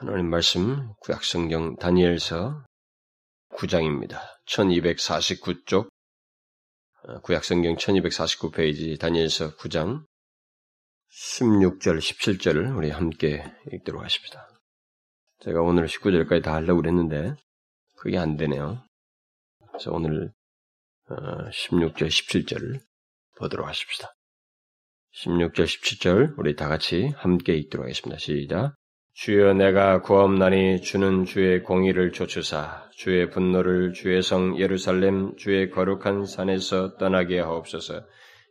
하나님 말씀 구약성경 다니엘서 9장입니다. 1249쪽 어, 구약성경 1249페이지 다니엘서 9장 16절 17절을 우리 함께 읽도록 하십니다. 제가 오늘 19절까지 다 하려고 그랬는데 그게 안 되네요. 그래서 오늘 16절 어, 17절을 보도록 하십시다. 16절 17절 우리 다 같이 함께 읽도록 하겠습니다. 시작. 주여 내가 구하옵나니 주는 주의 공의를 좇으사 주의 분노를 주의 성 예루살렘 주의 거룩한 산에서 떠나게 하옵소서.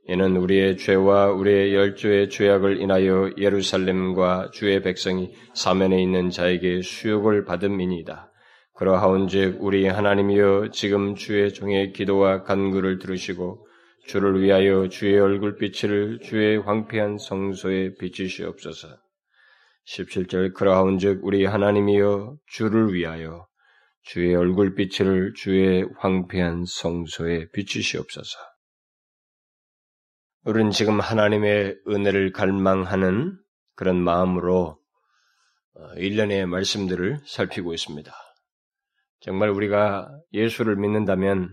이는 우리의 죄와 우리의 열조의 죄악을 인하여 예루살렘과 주의 백성이 사면에 있는 자에게 수욕을 받음이니이다. 그러하온즉 우리 하나님이여 지금 주의 종의 기도와 간구를 들으시고 주를 위하여 주의 얼굴빛을 주의 황폐한 성소에 비치시옵소서. 17절 그러하온즉 우리 하나님이여 주를 위하여 주의 얼굴빛을 주의 황폐한 성소에 비추시옵소서. 우리는 지금 하나님의 은혜를 갈망하는 그런 마음으로 어, 일련의 말씀들을 살피고 있습니다. 정말 우리가 예수를 믿는다면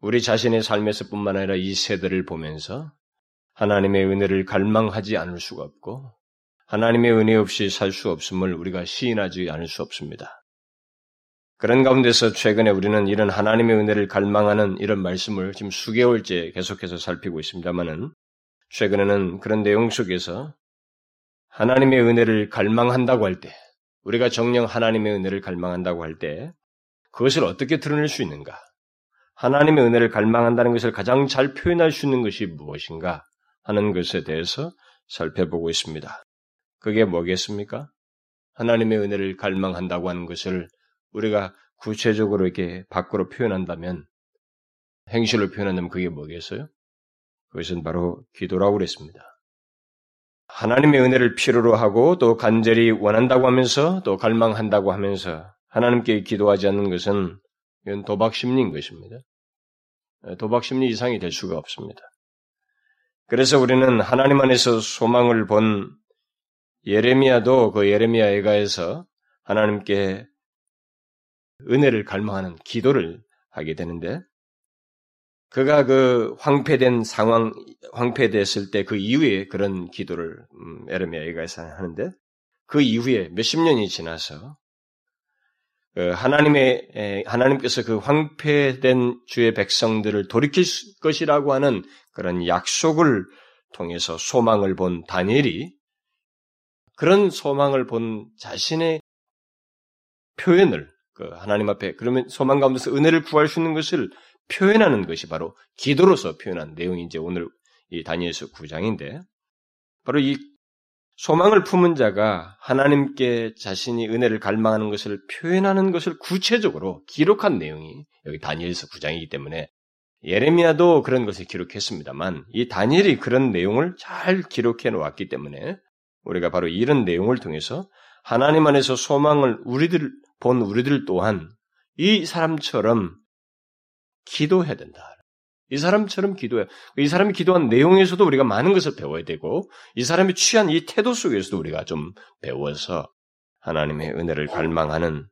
우리 자신의 삶에서뿐만 아니라 이 세대를 보면서 하나님의 은혜를 갈망하지 않을 수가 없고 하나님의 은혜 없이 살 수 없음을 우리가 시인하지 않을 수 없습니다. 그런 가운데서 최근에 우리는 이런 하나님의 은혜를 갈망하는 이런 말씀을 지금 수개월째 계속해서 살피고 있습니다만은 최근에는 그런 내용 속에서 하나님의 은혜를 갈망한다고 할 때, 우리가 정령 하나님의 은혜를 갈망한다고 할 때, 그것을 어떻게 드러낼 수 있는가? 하나님의 은혜를 갈망한다는 것을 가장 잘 표현할 수 있는 것이 무엇인가 하는 것에 대해서 살펴보고 있습니다. 그게 뭐겠습니까? 하나님의 은혜를 갈망한다고 하는 것을 우리가 구체적으로 이렇게 밖으로 표현한다면, 행실로 표현한다면 그게 뭐겠어요? 그것은 바로 기도라고 그랬습니다. 하나님의 은혜를 필요로 하고 또 간절히 원한다고 하면서 또 갈망한다고 하면서 하나님께 기도하지 않는 것은 이건 도박 심리인 것입니다. 도박 심리 이상이 될 수가 없습니다. 그래서 우리는 하나님 안에서 소망을 본 예레미야도 그 예레미야 애가에서 하나님께 은혜를 갈망하는 기도를 하게 되는데 그가 그 황폐된 상황 황폐됐을 때 그 이후에 그런 기도를 음, 예레미야 애가에서 하는데 그 이후에 몇십 년이 지나서 그 하나님의 하나님께서 그 황폐된 주의 백성들을 돌이킬 것이라고 하는 그런 약속을 통해서 소망을 본 다니엘이 그런 소망을 본 자신의 표현을 그 하나님 앞에 그러면 소망 가운데서 은혜를 구할 수 있는 것을 표현하는 것이 바로 기도로서 표현한 내용이 이제 오늘 이 다니엘서 9장인데 바로 이 소망을 품은 자가 하나님께 자신이 은혜를 갈망하는 것을 표현하는 것을 구체적으로 기록한 내용이 여기 다니엘서 9장이기 때문에 예레미야도 그런 것을 기록했습니다만 이 다니엘이 그런 내용을 잘 기록해 놓았기 때문에 우리가 바로 이런 내용을 통해서 하나님 안에서 소망을 우리들 본 우리들 또한 이 사람처럼 기도해야 된다. 이 사람처럼 기도해. 이 사람이 기도한 내용에서도 우리가 많은 것을 배워야 되고, 이 사람이 취한 이 태도 속에서도 우리가 좀 배워서 하나님의 은혜를 갈망하는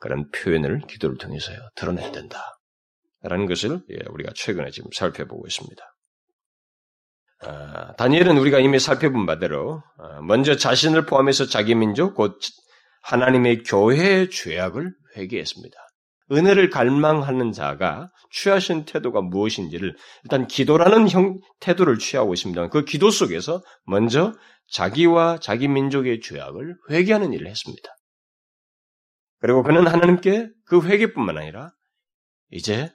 그런 표현을 기도를 통해서요, 드러내야 된다. 라는 것을 예, 우리가 최근에 지금 살펴보고 있습니다. 아, 다니엘은 우리가 이미 살펴본 바대로 아, 먼저 자신을 포함해서 자기 민족 곧 하나님의 교회의 죄악을 회개했습니다. 은혜를 갈망하는 자가 취하신 태도가 무엇인지를 일단 기도라는 형, 태도를 취하고 있습니다. 그 기도 속에서 먼저 자기와 자기 민족의 죄악을 회개하는 일을 했습니다. 그리고 그는 하나님께 그 회개뿐만 아니라 이제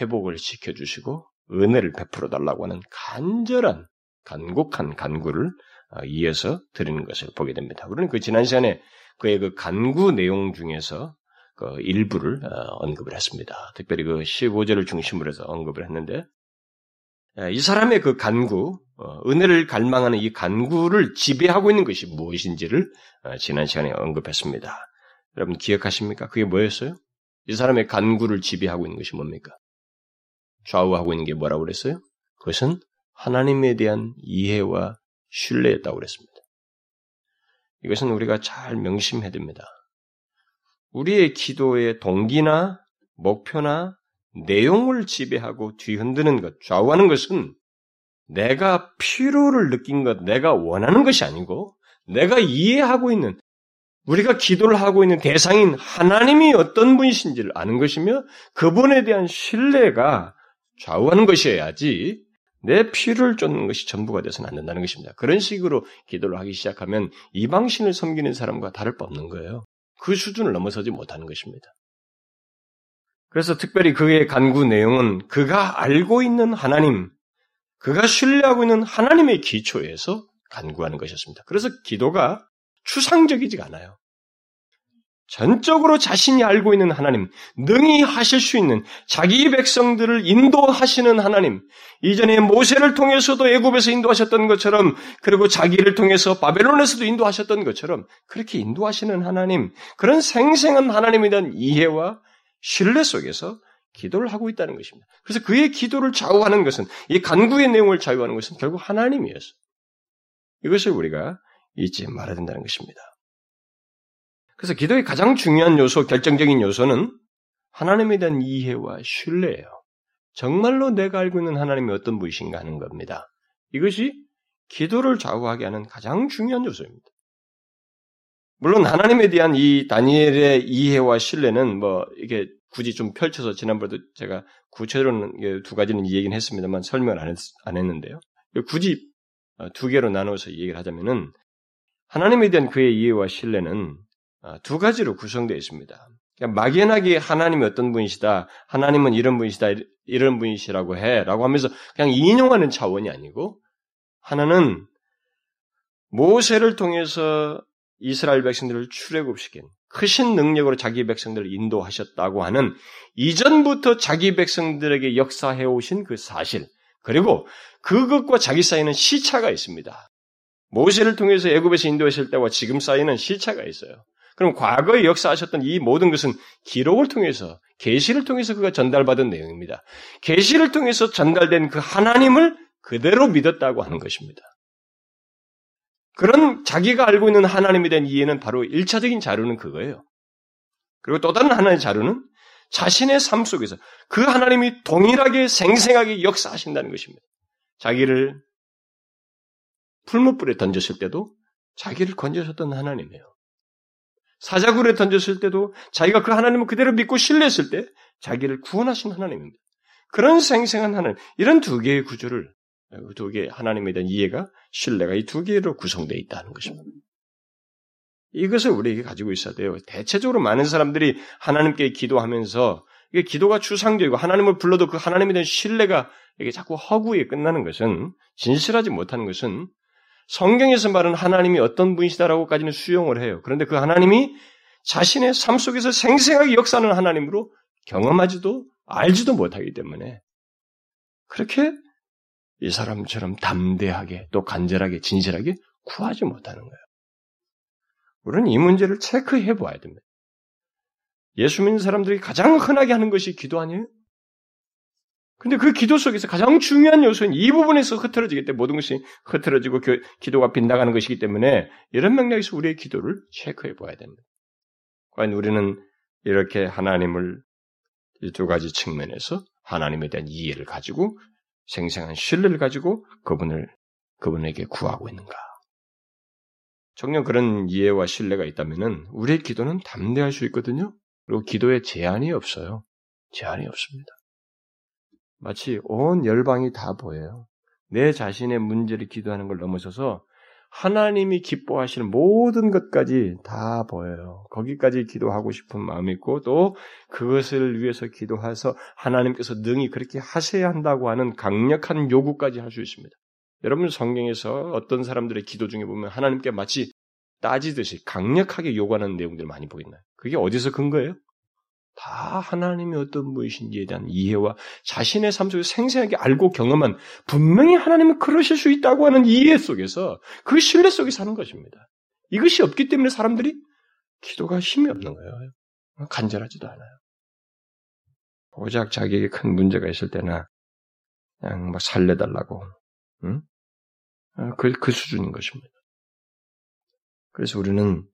회복을 시켜주시고 은혜를 베풀어 달라고 하는 간절한 간곡한 간구를 어, 이어서 드리는 것을 보게 됩니다. 우리는 그 지난 시간에 그의 그 간구 내용 중에서 그 일부를 어, 언급을 했습니다. 특별히 그 15절을 중심으로 해서 언급을 했는데 이 사람의 그 간구, 어, 은혜를 갈망하는 이 간구를 지배하고 있는 것이 무엇인지를 지난 시간에 언급했습니다. 여러분 기억하십니까? 그게 뭐였어요? 이 사람의 간구를 지배하고 있는 것이 뭡니까? 좌우하고 있는 게 뭐라고 그랬어요? 그것은 하나님에 대한 이해와 신뢰였다고 그랬습니다. 이것은 우리가 잘 명심해야 됩니다. 우리의 기도의 동기나 목표나 내용을 지배하고 뒤흔드는 것, 좌우하는 것은 내가 필요를 느낀 것, 내가 원하는 것이 아니고 내가 이해하고 있는 우리가 기도를 하고 있는 대상인 하나님이 어떤 분이신지를 아는 것이며 그분에 대한 신뢰가 좌우하는 것이어야지 내 필요를 쫓는 것이 전부가 되서는 안 된다는 것입니다. 그런 식으로 기도를 하기 시작하면 이방신을 섬기는 사람과 다를 바 없는 거예요. 그 수준을 넘어서지 못하는 것입니다. 그래서 특별히 그의 간구 내용은 그가 알고 있는 하나님, 그가 신뢰하고 있는 하나님의 기초에서 간구하는 것이었습니다. 그래서 기도가 추상적이지가 않아요. 전적으로 자신이 알고 있는 하나님, 능히 하실 수 있는 자기 백성들을 인도하시는 하나님, 이전에 모세를 통해서도 애굽에서 인도하셨던 것처럼, 그리고 자기를 통해서 바벨론에서도 인도하셨던 것처럼, 그렇게 인도하시는 하나님, 그런 생생한 하나님에 대한 이해와 신뢰 속에서 기도를 하고 있다는 것입니다. 그래서 그의 기도를 좌우하는 것은, 이 간구의 내용을 좌우하는 것은 결국 하나님이었어. 이것을 우리가 잊지 말아야 된다는 것입니다. 그래서 기도의 가장 중요한 요소, 결정적인 요소는 하나님에 대한 이해와 신뢰예요. 정말로 내가 알고 있는 하나님이 어떤 분이신가 하는 겁니다. 이것이 기도를 좌우하게 하는 가장 중요한 요소입니다. 물론 하나님에 대한 이 다니엘의 이해와 신뢰는 뭐 이게 굳이 좀 펼쳐서 지난번에도 제가 구체적으로는 두 가지는 얘기는 했습니다만 설명을 안, 했는데요. 굳이 두 개로 나눠서 얘기를 하자면은 하나님에 대한 그의 이해와 신뢰는 아, 두 가지로 구성되어 있습니다. 그러니까 막연하게 하나님이 어떤 분이시다, 하나님은 이런 분이시다, 이런 분이시라고 해, 라고 하면서 그냥 인용하는 차원이 아니고, 하나는 모세를 통해서 이스라엘 백성들을 출애굽시킨 크신 능력으로 자기 백성들을 인도하셨다고 하는 이전부터 자기 백성들에게 역사해 오신 그 사실, 그리고 그것과 자기 사이에는 시차가 있습니다. 모세를 통해서 애굽에서 인도했을 때와 지금 사이에는 시차가 있어요. 그럼 과거에 역사하셨던 이 모든 것은 기록을 통해서 계시를 통해서 그가 전달받은 내용입니다. 계시를 통해서 전달된 그 하나님을 그대로 믿었다고 하는 것입니다. 그런 자기가 알고 있는 하나님에 대한 이해는 바로 1차적인 자료는 그거예요. 그리고 또 다른 하나의 자료는 자신의 삶 속에서 그 하나님이 동일하게 생생하게 역사하신다는 것입니다. 자기를 풀무불에 던졌을 때도 자기를 건져셨던 하나님이에요. 사자굴에 던졌을 때도 자기가 그 하나님을 그대로 믿고 신뢰했을 때 자기를 구원하신 하나님입니다. 그런 생생한 하나님, 이런 두 개의 구조를, 두 개의 하나님에 대한 이해가, 신뢰가 이 두 개로 구성되어 있다는 것입니다. 이것을 우리에게 가지고 있어야 돼요. 대체적으로 많은 사람들이 하나님께 기도하면서 이게 기도가 추상적이고 하나님을 불러도 그 하나님에 대한 신뢰가 이게 자꾸 허구에 끝나는 것은 진실하지 못하는 것은 성경에서 말하는 하나님이 어떤 분이시다라고까지는 수용을 해요. 그런데 그 하나님이 자신의 삶 속에서 생생하게 역사하는 하나님으로 경험하지도 알지도 못하기 때문에 그렇게 이 사람처럼 담대하게 또 간절하게 진실하게 구하지 못하는 거예요. 우리는 이 문제를 체크해 보아야 됩니다. 예수 믿는 사람들이 가장 흔하게 하는 것이 기도 아니에요? 근데 그 기도 속에서 가장 중요한 요소는 이 부분에서 흐트러지기 때문에 모든 것이 흐트러지고 기도가 빗나가는 것이기 때문에 이런 맥락에서 우리의 기도를 체크해 봐야 됩니다. 과연 우리는 이렇게 하나님을 이두 가지 측면에서 하나님에 대한 이해를 가지고 생생한 신뢰를 가지고 그분을 그분에게 구하고 있는가? 정녕 그런 이해와 신뢰가 있다면은 우리의 기도는 담대할 수 있거든요. 그리고 기도에 제한이 없어요. 제한이 없습니다. 마치 온 열방이 다 보여요. 내 자신의 문제를 기도하는 걸 넘어서서 하나님이 기뻐하시는 모든 것까지 다 보여요. 거기까지 기도하고 싶은 마음이 있고 또 그것을 위해서 기도해서 하나님께서 능히 그렇게 하셔야 한다고 하는 강력한 요구까지 할 수 있습니다. 여러분 성경에서 어떤 사람들의 기도 중에 보면 하나님께 마치 따지듯이 강력하게 요구하는 내용들을 많이 보이나요? 그게 어디서 근거예요? 다 하나님이 어떤 분이신지에 대한 이해와 자신의 삶 속에 생생하게 알고 경험한 분명히 하나님은 그러실 수 있다고 하는 이해 속에서 그 신뢰 속에 사는 것입니다. 이것이 없기 때문에 사람들이 기도가 힘이 없는 거예요. 간절하지도 않아요. 고작 자기에게 큰 문제가 있을 때나 그냥 막 살려달라고 응? 그, 그 수준인 것입니다. 그래서 우리는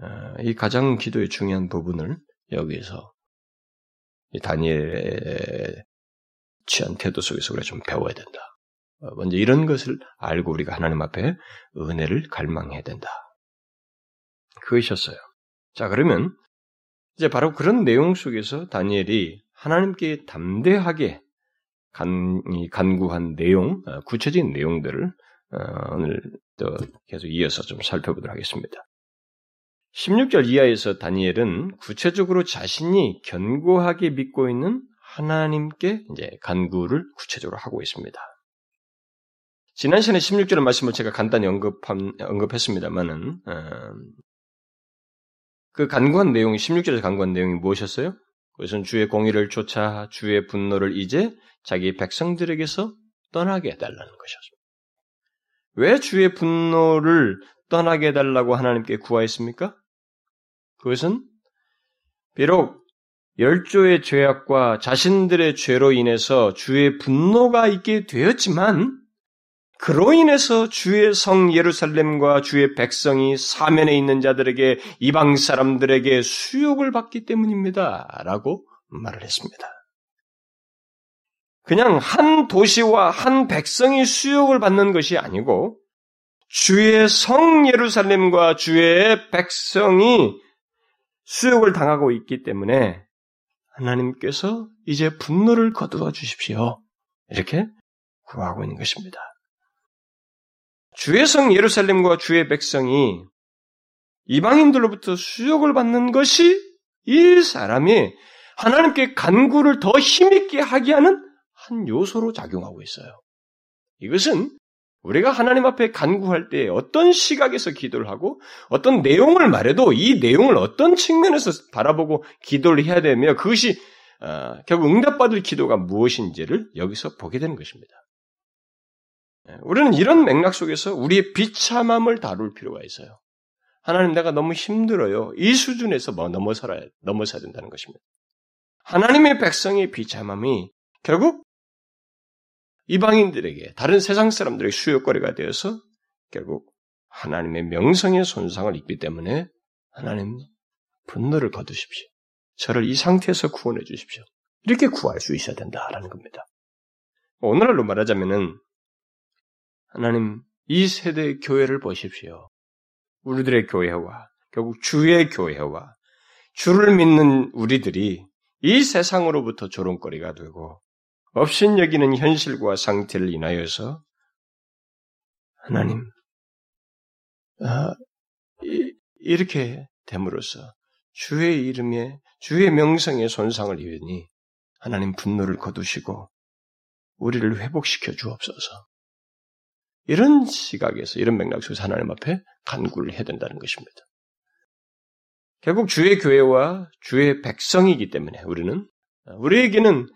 어, 이 가장 기도의 중요한 부분을 여기에서 이 다니엘의 취한 태도 속에서 우리가 좀 배워야 된다. 어, 먼저 이런 것을 알고 우리가 하나님 앞에 은혜를 갈망해야 된다. 그것이었어요. 자, 그러면 이제 바로 그런 내용 속에서 다니엘이 하나님께 담대하게 간, 간구한 내용, 어, 구체적인 내용들을 어, 오늘 또 계속 이어서 좀 살펴보도록 하겠습니다. 16절 이하에서 다니엘은 구체적으로 자신이 견고하게 믿고 있는 하나님께 이제 간구를 구체적으로 하고 있습니다. 지난 시간에 16절의 말씀을 제가 간단히 언급한, 언급했습니다만은, 어, 그 간구한 내용이, 16절에서 간구한 내용이 무엇이었어요? 그것은 주의 공의를 쫓아 주의 분노를 이제 자기 백성들에게서 떠나게 해달라는 것이었습니다. 왜 주의 분노를 떠나게 해달라고 하나님께 구하였습니까? 그것은 비록 열조의 죄악과 자신들의 죄로 인해서 주의 분노가 있게 되었지만 그로 인해서 주의 성 예루살렘과 주의 백성이 사면에 있는 자들에게 이방 사람들에게 수욕을 받기 때문입니다. 라고 말을 했습니다. 그냥 한 도시와 한 백성이 수욕을 받는 것이 아니고 주의 성 예루살렘과 주의 백성이 수욕을 당하고 있기 때문에 하나님께서 이제 분노를 거두어 주십시오. 이렇게 구하고 있는 것입니다. 주의 성 예루살렘과 주의 백성이 이방인들로부터 수욕을 받는 것이 이 사람이 하나님께 간구를 더 힘있게 하게 하는 한 요소로 작용하고 있어요. 이것은 우리가 하나님 앞에 간구할 때 어떤 시각에서 기도를 하고 어떤 내용을 말해도 이 내용을 어떤 측면에서 바라보고 기도를 해야 되며 그것이 어, 결국 응답받을 기도가 무엇인지를 여기서 보게 되는 것입니다. 예, 우리는 이런 맥락 속에서 우리의 비참함을 다룰 필요가 있어요. 하나님 내가 너무 힘들어요. 이 수준에서 뭐 넘어서야 넘어서야 된다는 것입니다. 하나님의 백성의 비참함이 결국 이방인들에게 다른 세상 사람들에게 수요거리가 되어서 결국 하나님의 명성의 손상을 입기 때문에 하나님 분노를 거두십시오. 저를 이 상태에서 구원해 주십시오. 이렇게 구할 수 있어야 된다라는 겁니다. 오늘날로 말하자면은 하나님 이 세대의 교회를 보십시오. 우리들의 교회와 결국 주의 교회와 주를 믿는 우리들이 이 세상으로부터 조롱거리가 되고 없인 여기는 현실과 상태를 인하여서 하나님 아, 이, 이렇게 됨으로써 주의 이름에 주의 명성에 손상을 입으니 하나님 분노를 거두시고 우리를 회복시켜 주옵소서. 이런 시각에서 이런 맥락 속에서 하나님 앞에 간구를 해야 된다는 것입니다. 결국 주의 교회와 주의 백성이기 때문에 우리는 우리에게는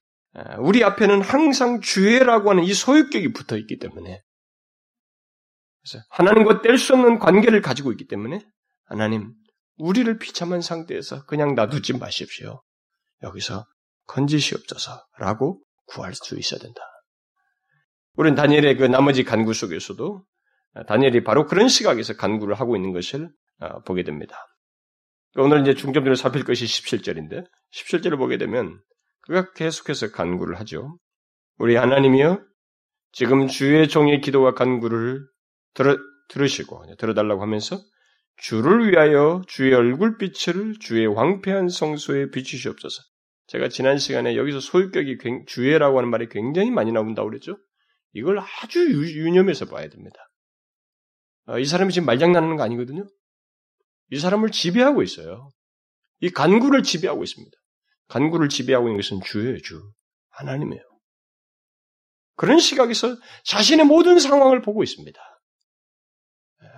우리 앞에는 항상 주의라고 하는 이 소유격이 붙어 있기 때문에 그래서 하나님과 뗄 수 없는 관계를 가지고 있기 때문에 하나님 우리를 비참한 상태에서 그냥 놔두지 마십시오. 여기서 건지시옵소서라고 구할 수 있어야 된다. 우리는 다니엘의 그 나머지 간구 속에서도 다니엘이 바로 그런 시각에서 간구를 하고 있는 것을 어, 보게 됩니다. 오늘 이제 중점적으로 살필 것이 17절인데 17절을 보게 되면 그가 계속해서 간구를 하죠. 우리 하나님이여 지금 주의 종의 기도와 간구를 들어, 들으시고 들어달라고 하면서 주를 위하여 주의 얼굴빛을 주의 황폐한 성소에 비추시옵소서. 제가 지난 시간에 여기서 소유격이 주의라고 하는 말이 굉장히 많이 나온다고 그랬죠. 이걸 아주 유념해서 봐야 됩니다. 아, 이 사람이 지금 말장난하는 거 아니거든요. 이 사람을 지배하고 있어요. 이 간구를 지배하고 있습니다. 간구를 지배하고 있는 것은 주예요, 주. 하나님이에요. 그런 시각에서 자신의 모든 상황을 보고 있습니다.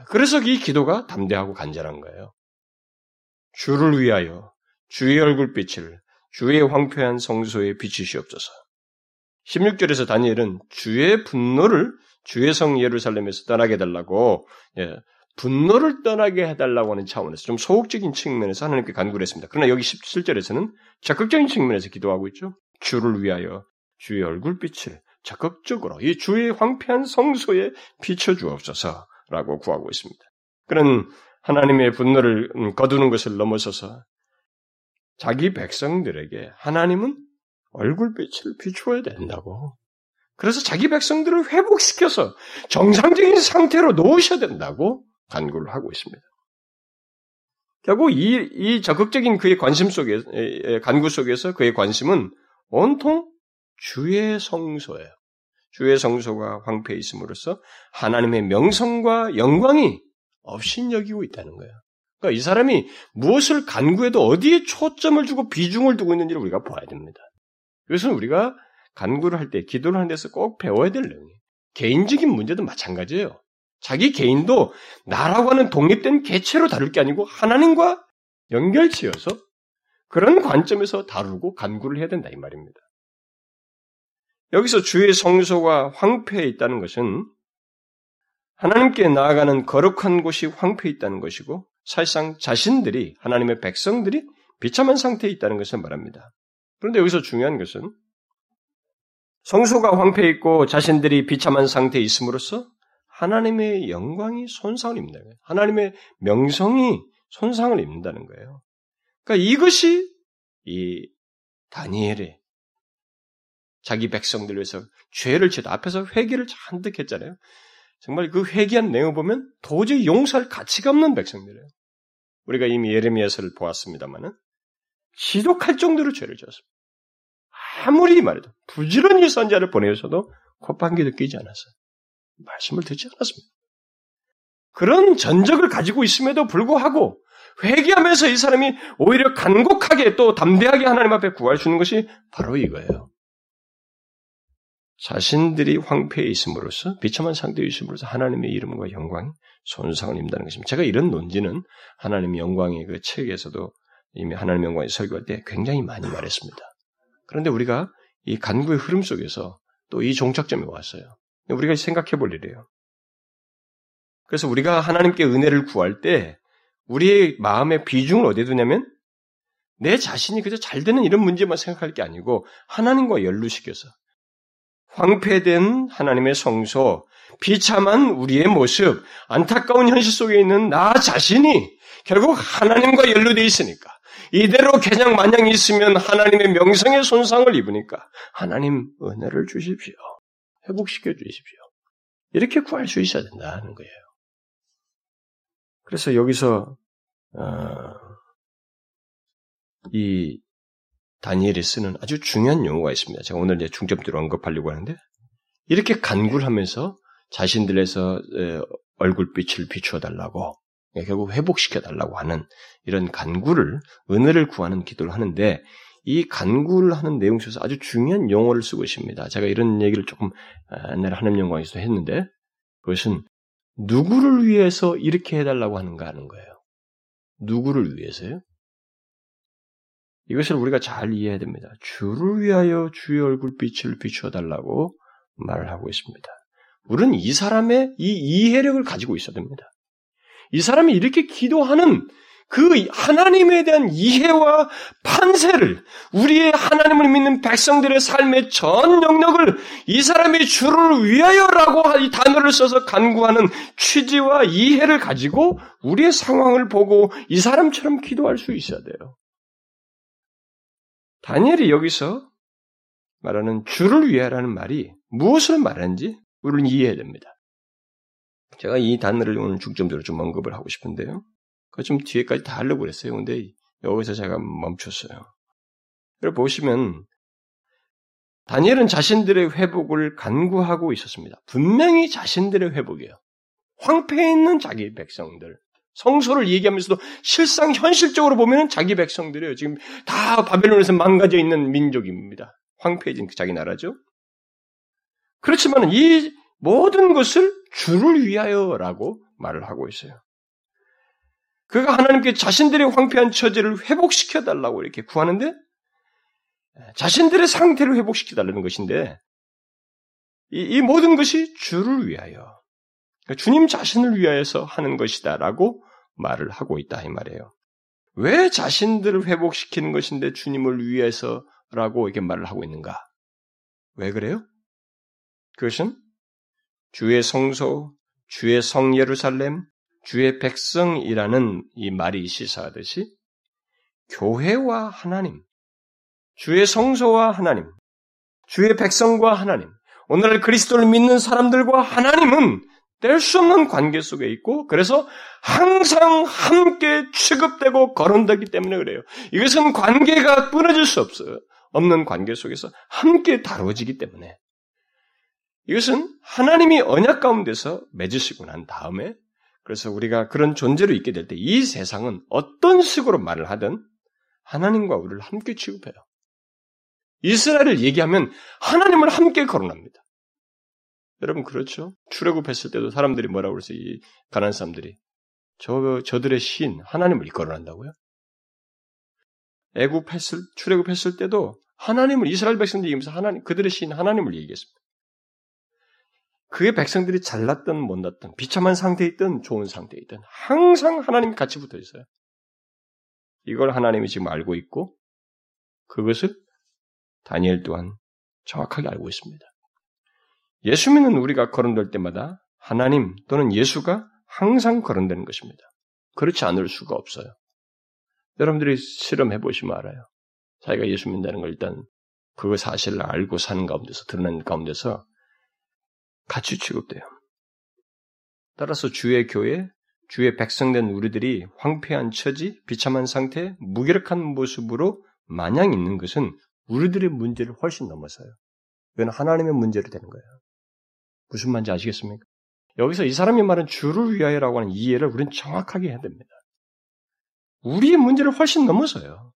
그래서 이 기도가 담대하고 간절한 거예요. 주를 위하여 주의 얼굴빛을 주의 황폐한 성소에 비추시옵소서. 16절에서 다니엘은 주의 분노를 주의 성 예루살렘에서 떠나게 해달라고 예, 분노를 떠나게 해달라고 하는 차원에서 좀 소극적인 측면에서 하나님께 간구를 했습니다. 그러나 여기 17절에서는 적극적인 측면에서 기도하고 있죠. 주를 위하여 주의 얼굴빛을 적극적으로 이 주의 황폐한 성소에 비춰주옵소서라고 구하고 있습니다. 그런 하나님의 분노를 음, 거두는 것을 넘어서서 자기 백성들에게 하나님은 얼굴빛을 비추어야 된다고. 그래서 자기 백성들을 회복시켜서 정상적인 상태로 놓으셔야 된다고 간구를 하고 있습니다. 결국 이, 이 적극적인 그의 관심 속에, 간구 속에서 그의 관심은 온통 주의 성소예요. 주의 성소가 황폐해 있음으로써 하나님의 명성과 영광이 업신여기고 있다는 거예요. 그러니까 이 사람이 무엇을 간구해도 어디에 초점을 주고 비중을 두고 있는지를 우리가 봐야 됩니다. 이것은 우리가 간구를 할 때, 기도를 하는 데서 꼭 배워야 될 내용이에요. 개인적인 문제도 마찬가지예요. 자기 개인도 나라고 하는 독립된 개체로 다룰 게 아니고 하나님과 연결지어서 그런 관점에서 다루고 간구를 해야 된다 이 말입니다. 여기서 주의 성소가 황폐해 있다는 것은 하나님께 나아가는 거룩한 곳이 황폐해 있다는 것이고 사실상 자신들이 하나님의 백성들이 비참한 상태에 있다는 것을 말합니다. 그런데 여기서 중요한 것은 성소가 황폐해 있고 자신들이 비참한 상태에 있음으로써 하나님의 영광이 손상을 입는다. 하나님의 명성이 손상을 입는다는 거예요. 그러니까 이것이 이 다니엘의 자기 백성들 위해서 죄를 지다 앞에서 회개를 잔뜩 했잖아요. 정말 그 회개한 내용을 보면 도저히 용서할 가치가 없는 백성들이에요. 우리가 이미 예레미야서를 보았습니다만은 지독할 정도로 죄를 지었습니다. 아무리 말해도 부지런히 선자를 보내서도 콧방귀도 끼지 않았어요. 말씀을 듣지 않았습니다. 그런 전적을 가지고 있음에도 불구하고 회개하면서 이 사람이 오히려 간곡하게 또 담대하게 하나님 앞에 구할 수 있는 것이 바로 이거예요. 자신들이 황폐해 있음으로써 비참한 상태에 있음으로써 하나님의 이름과 영광이 손상을 입는다는 것입니다. 제가 이런 논지는 하나님의 영광의 그 책에서도 이미 하나님의 영광의 설교할 때 굉장히 많이 말했습니다. 그런데 우리가 이 간구의 흐름 속에서 또 이 종착점에 왔어요. 우리가 생각해 볼 일이에요. 그래서 우리가 하나님께 은혜를 구할 때 우리의 마음의 비중을 어디에 두냐면 내 자신이 그저 잘 되는 이런 문제만 생각할 게 아니고 하나님과 연루시켜서 황폐된 하나님의 성소, 비참한 우리의 모습, 안타까운 현실 속에 있는 나 자신이 결국 하나님과 연루되어 있으니까 이대로 그냥 마냥 있으면 하나님의 명성의 손상을 입으니까 하나님 은혜를 주십시오. 회복시켜 주십시오. 이렇게 구할 수 있어야 된다는 거예요. 그래서 여기서 어, 이 다니엘이 쓰는 아주 중요한 용어가 있습니다. 제가 오늘 이제 중점적으로 언급하려고 하는데 이렇게 간구를 하면서 자신들에서 얼굴빛을 비추어 달라고 결국 회복시켜 달라고 하는 이런 간구를 은혜를 구하는 기도를 하는데 이 간구를 하는 내용 속에서 아주 중요한 용어를 쓰고 있습니다. 제가 이런 얘기를 조금 아, 옛날에 하나님 영광에서 했는데 그것은 누구를 위해서 이렇게 해달라고 하는가 하는 거예요. 누구를 위해서요? 이것을 우리가 잘 이해해야 됩니다. 주를 위하여 주의 얼굴빛을 비추어 달라고 말을 하고 있습니다. 우리는 이 사람의 이 이해력을 가지고 있어야 됩니다. 이 사람이 이렇게 기도하는 그 하나님에 대한 이해와 판세를 우리의 하나님을 믿는 백성들의 삶의 전 영역을 이 사람이 주를 위하여라고 이 단어를 써서 간구하는 취지와 이해를 가지고 우리의 상황을 보고 이 사람처럼 기도할 수 있어야 돼요. 다니엘이 여기서 말하는 주를 위하라는 말이 무엇을 말하는지 우리는 이해해야 됩니다. 제가 이 단어를 오늘 중점적으로 좀 언급을 하고 싶은데요. 그 좀 뒤에까지 다 하려고 그랬어요. 근데 여기서 제가 멈췄어요. 그리고 보시면 다니엘은 자신들의 회복을 간구하고 있었습니다. 분명히 자신들의 회복이에요. 황폐해 있는 자기 백성들. 성소를 얘기하면서도 실상 현실적으로 보면 자기 백성들이에요. 지금 다 바벨론에서 망가져 있는 민족입니다. 황폐해진 그 자기 나라죠. 그렇지만 이 모든 것을 주를 위하여라고 말을 하고 있어요. 그가 하나님께 자신들의 황폐한 처지를 회복시켜 달라고 이렇게 구하는데 자신들의 상태를 회복시켜 달라는 것인데 이, 이, 모든 것이 주를 위하여 그러니까 주님 자신을 위하여서 하는 것이다라고 말을 하고 있다 이 말이에요. 왜 자신들을 회복시키는 것인데 주님을 위해서라고 이렇게 말을 하고 있는가? 왜 그래요? 그것은 주의 성소, 주의 성 예루살렘, 주의 백성이라는 이 말이 시사하듯이 교회와 하나님, 주의 성소와 하나님, 주의 백성과 하나님, 오늘 그리스도를 믿는 사람들과 하나님은 뗄 수 없는 관계 속에 있고, 그래서 항상 함께 취급되고 거론되기 때문에 그래요. 이것은 관계가 끊어질 수 없어요. 없는 관계 속에서 함께 다루어지기 때문에. 이것은 하나님이 언약 가운데서 맺으시고 난 다음에, 그래서 우리가 그런 존재로 있게 될 때 이 세상은 어떤 식으로 말을 하든 하나님과 우리를 함께 취급해요. 이스라엘을 얘기하면 하나님을 함께 거론합니다. 여러분 그렇죠? 출애굽했을 때도 사람들이 뭐라고 그랬어요? 이 가난 사람들이 저 저들의 신 하나님을 거론한다고요? 애굽했을 출애굽했을 때도 하나님을 이스라엘 백성들이 얘기하면서 하나님 그들의 신 하나님을 얘기했습니다. 그의 백성들이 잘났든 못났든 비참한 상태에 있든 좋은 상태에 있든 항상 하나님이 같이 붙어 있어요. 이걸 하나님이 지금 알고 있고 그것을 다니엘 또한 정확하게 알고 있습니다. 예수 믿는 우리가 거론될 때마다 하나님 또는 예수가 항상 거론되는 것입니다. 그렇지 않을 수가 없어요. 여러분들이 실험해 보시면 알아요. 자기가 예수 믿는다는 걸 일단 그 사실을 알고 사는 가운데서 드러나는 가운데서 같이 취급돼요. 따라서 주의 교회, 주의 백성된 우리들이 황폐한 처지, 비참한 상태, 무기력한 모습으로 마냥 있는 것은 우리들의 문제를 훨씬 넘어서요. 이건 하나님의 문제로 되는 거예요. 무슨 말인지 아시겠습니까? 여기서 이 사람이 말한 주를 위하여라고 하는 이해를 우리는 정확하게 해야 됩니다. 우리의 문제를 훨씬 넘어서요.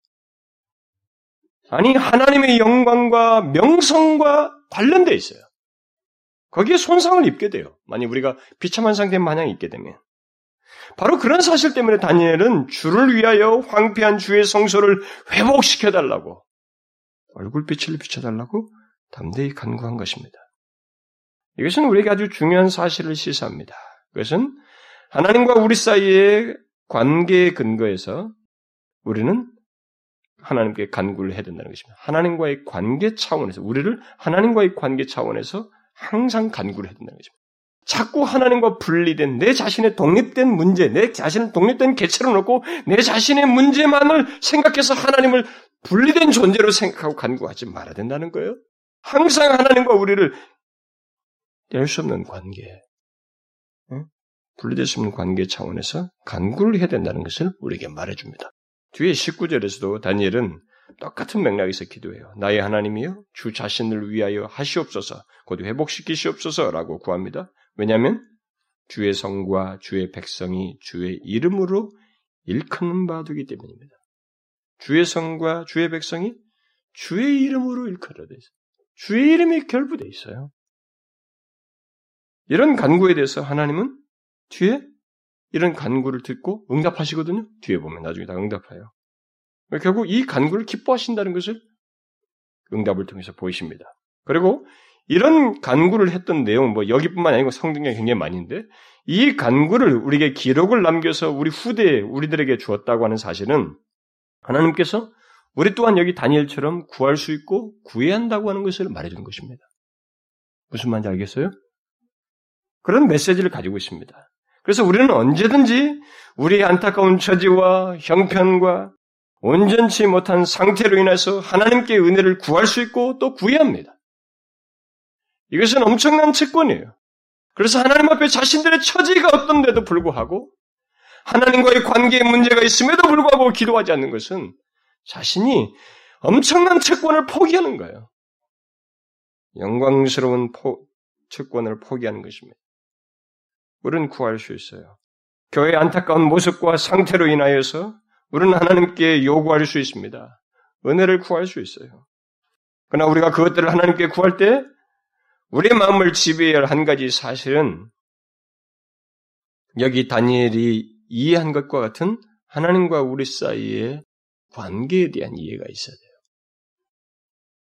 아니, 하나님의 영광과 명성과 관련되어 있어요. 거기에 손상을 입게 돼요. 만약 우리가 비참한 상태에 마냥 있게 되면. 바로 그런 사실 때문에 다니엘은 주를 위하여 황폐한 주의 성소를 회복시켜달라고 얼굴빛을 비춰달라고 담대히 간구한 것입니다. 이것은 우리에게 아주 중요한 사실을 시사합니다. 그것은 하나님과 우리 사이의 관계의 근거에서 우리는 하나님께 간구를 해야 된다는 것입니다. 하나님과의 관계 차원에서 우리를 하나님과의 관계 차원에서 항상 간구를 해야 된다는 것입니다. 자꾸 하나님과 분리된 내 자신의 독립된 문제, 내 자신을 독립된 개체로 놓고 내 자신의 문제만을 생각해서 하나님을 분리된 존재로 생각하고 간구하지 말아야 된다는 거예요. 항상 하나님과 우리를 뗄수 없는 관계, 분리될 수 없는 관계 차원에서 간구를 해야 된다는 것을 우리에게 말해줍니다. 뒤에 19절에서도 다니엘은 똑같은 맥락에서 기도해요. 나의 하나님이여 주 자신을 위하여 하시옵소서 곧 회복시키시옵소서라고 구합니다. 왜냐하면 주의 성과 주의 백성이 주의 이름으로 일컫는 바 되기 때문입니다. 주의 성과 주의 백성이 주의 이름으로 일컬어져 있어요. 주의 이름이 결부되어 있어요. 이런 간구에 대해서 하나님은 뒤에 이런 간구를 듣고 응답하시거든요. 뒤에 보면 나중에 다 응답해요. 결국 이 간구를 기뻐하신다는 것을 응답을 통해서 보이십니다. 그리고 이런 간구를 했던 내용, 뭐 여기뿐만 아니고 성경에 굉장히 많은데 이 간구를 우리에게 기록을 남겨서 우리 후대에 우리들에게 주었다고 하는 사실은 하나님께서 우리 또한 여기 다니엘처럼 구할 수 있고 구해야 한다고 하는 것을 말해주는 것입니다. 무슨 말인지 알겠어요? 그런 메시지를 가지고 있습니다. 그래서 우리는 언제든지 우리의 안타까운 처지와 형편과 온전치 못한 상태로 인해서 하나님께 은혜를 구할 수 있고 또 구해야 합니다. 이것은 엄청난 채권이에요. 그래서 하나님 앞에 자신들의 처지가 어떤데도 불구하고 하나님과의 관계에 문제가 있음에도 불구하고 기도하지 않는 것은 자신이 엄청난 채권을 포기하는 거예요. 영광스러운 포, 채권을 포기하는 것입니다. 우리는 구할 수 있어요. 교회의 안타까운 모습과 상태로 인하여서 우리는 하나님께 요구할 수 있습니다. 은혜를 구할 수 있어요. 그러나 우리가 그것들을 하나님께 구할 때 우리의 마음을 지배해야 할 한 가지 사실은 여기 다니엘이 이해한 것과 같은 하나님과 우리 사이의 관계에 대한 이해가 있어야 돼요.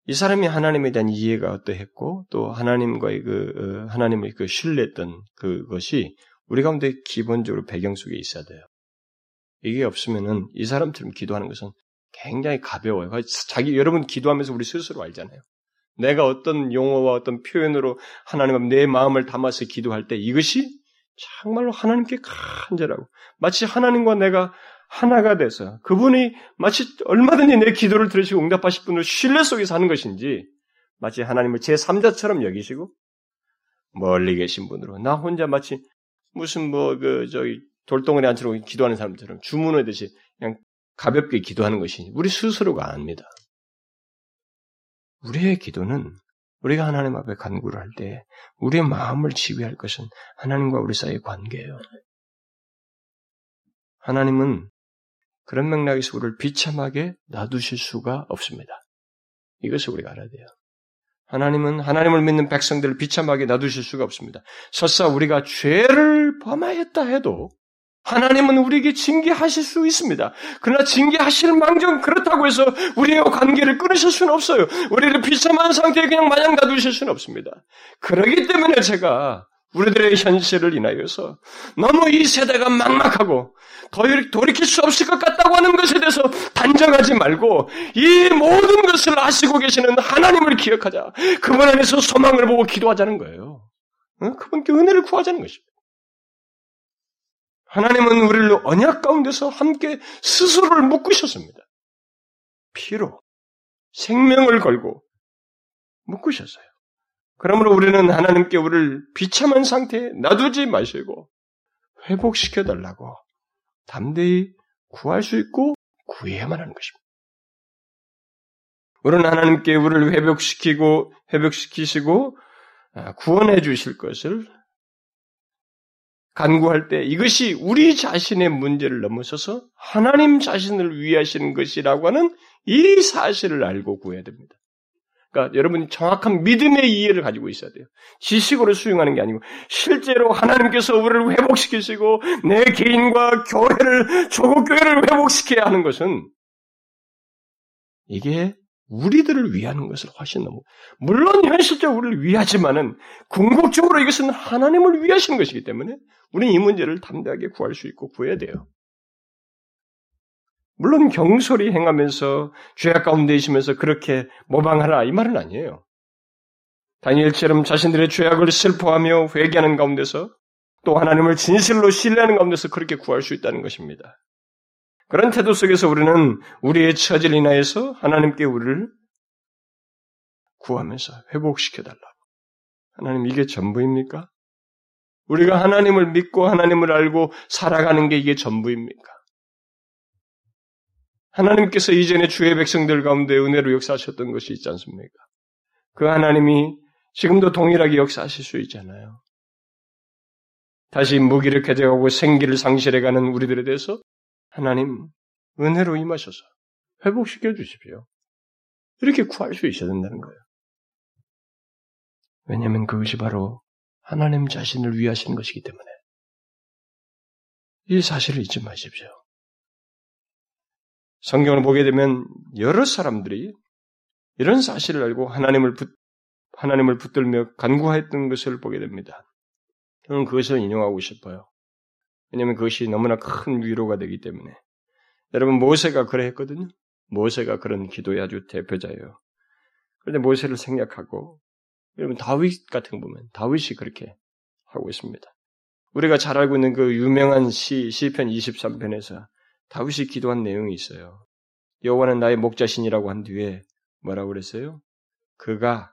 이 사람이 하나님에 대한 이해가 어떠했고 또 하나님과의 그 어, 하나님을 그 신뢰했던 그것이 우리 가운데 기본적으로 배경 속에 있어야 돼요. 이게 없으면은 이 사람처럼 기도하는 것은 굉장히 가벼워요. 자기 여러분 기도하면서 우리 스스로 알잖아요. 내가 어떤 용어와 어떤 표현으로 하나님 앞 내 마음을 담아서 기도할 때 이것이 정말로 하나님께 간절하고 마치 하나님과 내가 하나가 돼서 그분이 마치 얼마든지 내 기도를 들으시고 응답하실 분으로 신뢰 속에서 하는 것인지 마치 하나님을 제3자처럼 여기시고 멀리 계신 분으로 나 혼자 마치 무슨 뭐 그 저기 돌덩어리 안처럼 기도하는 사람처럼 주문하듯이 그냥 가볍게 기도하는 것이 우리 스스로가 아닙니다. 우리의 기도는 우리가 하나님 앞에 간구를 할 때 우리의 마음을 지휘할 것은 하나님과 우리 사이의 관계예요. 하나님은 그런 맥락에서 우리를 비참하게 놔두실 수가 없습니다. 이것을 우리가 알아야 돼요. 하나님은 하나님을 믿는 백성들을 비참하게 놔두실 수가 없습니다. 설사 우리가 죄를 범하였다 해도 하나님은 우리에게 징계하실 수 있습니다. 그러나 징계하실 망정 그렇다고 해서 우리의 관계를 끊으실 수는 없어요. 우리를 비참한 상태에 그냥 마냥 놔두실 수는 없습니다. 그러기 때문에 제가 우리들의 현실을 인하여서 너무 이 세대가 막막하고 돌이킬 수 없을 것 같다고 하는 것에 대해서 단정하지 말고 이 모든 것을 아시고 계시는 하나님을 기억하자. 그분 안에서 소망을 보고 기도하자는 거예요. 그분께 은혜를 구하자는 것입니다. 하나님은 우리를 언약 가운데서 함께 스스로를 묶으셨습니다. 피로 생명을 걸고 묶으셨어요. 그러므로 우리는 하나님께 우리를 비참한 상태에 놔두지 마시고 회복시켜 달라고 담대히 구할 수 있고 구해야만 하는 것입니다. 우리는 하나님께 우리를 회복시키고 회복시키시고 아, 구원해 주실 것을 간구할 때 이것이 우리 자신의 문제를 넘어서서 하나님 자신을 위하시는 것이라고 하는 이 사실을 알고 구해야 됩니다. 그러니까 여러분이 정확한 믿음의 이해를 가지고 있어야 돼요. 지식으로 수용하는 게 아니고 실제로 하나님께서 우리를 회복시키시고 내 개인과 교회를 조국 교회를 회복시켜야 하는 것은 이게 우리들을 위하는 것을 훨씬 넘어. 물론 현실적으로 우리를 위하지만은 궁극적으로 이것은 하나님을 위하시는 것이기 때문에 우리는 이 문제를 담대하게 구할 수 있고 구해야 돼요. 물론 경솔히 행하면서 죄악 가운데 있으면서 그렇게 모방하라 이 말은 아니에요. 다니엘처럼 자신들의 죄악을 슬퍼하며 회개하는 가운데서 또 하나님을 진실로 신뢰하는 가운데서 그렇게 구할 수 있다는 것입니다. 그런 태도 속에서 우리는 우리의 처지를 인하여서 하나님께 우리를 구하면서 회복시켜 달라고. 하나님 이게 전부입니까? 우리가 하나님을 믿고 하나님을 알고 살아가는 게 이게 전부입니까? 하나님께서 이전에 주의 백성들 가운데 은혜로 역사하셨던 것이 있지 않습니까? 그 하나님이 지금도 동일하게 역사하실 수 있잖아요. 다시 무기력해져가고 생기를 상실해가는 우리들에 대해서 하나님 은혜로 임하셔서 회복시켜 주십시오. 이렇게 구할 수 있어야 된다는 거예요. 왜냐하면 그것이 바로 하나님 자신을 위하시는 것이기 때문에 이 사실을 잊지 마십시오. 성경을 보게 되면 여러 사람들이 이런 사실을 알고 하나님을 붙, 하나님을 붙들며 간구했던 것을 보게 됩니다. 저는 그것을 인용하고 싶어요. 왜냐하면 그것이 너무나 큰 위로가 되기 때문에. 여러분 모세가 그래 했거든요. 모세가 그런 기도의 아주 대표자예요. 그런데 모세를 생략하고 여러분 다윗 같은 거 보면 다윗이 그렇게 하고 있습니다. 우리가 잘 알고 있는 그 유명한 시 시편 23편에서 다윗이 기도한 내용이 있어요. 여호와는 나의 목자신이라고 한 뒤에 뭐라고 그랬어요? 그가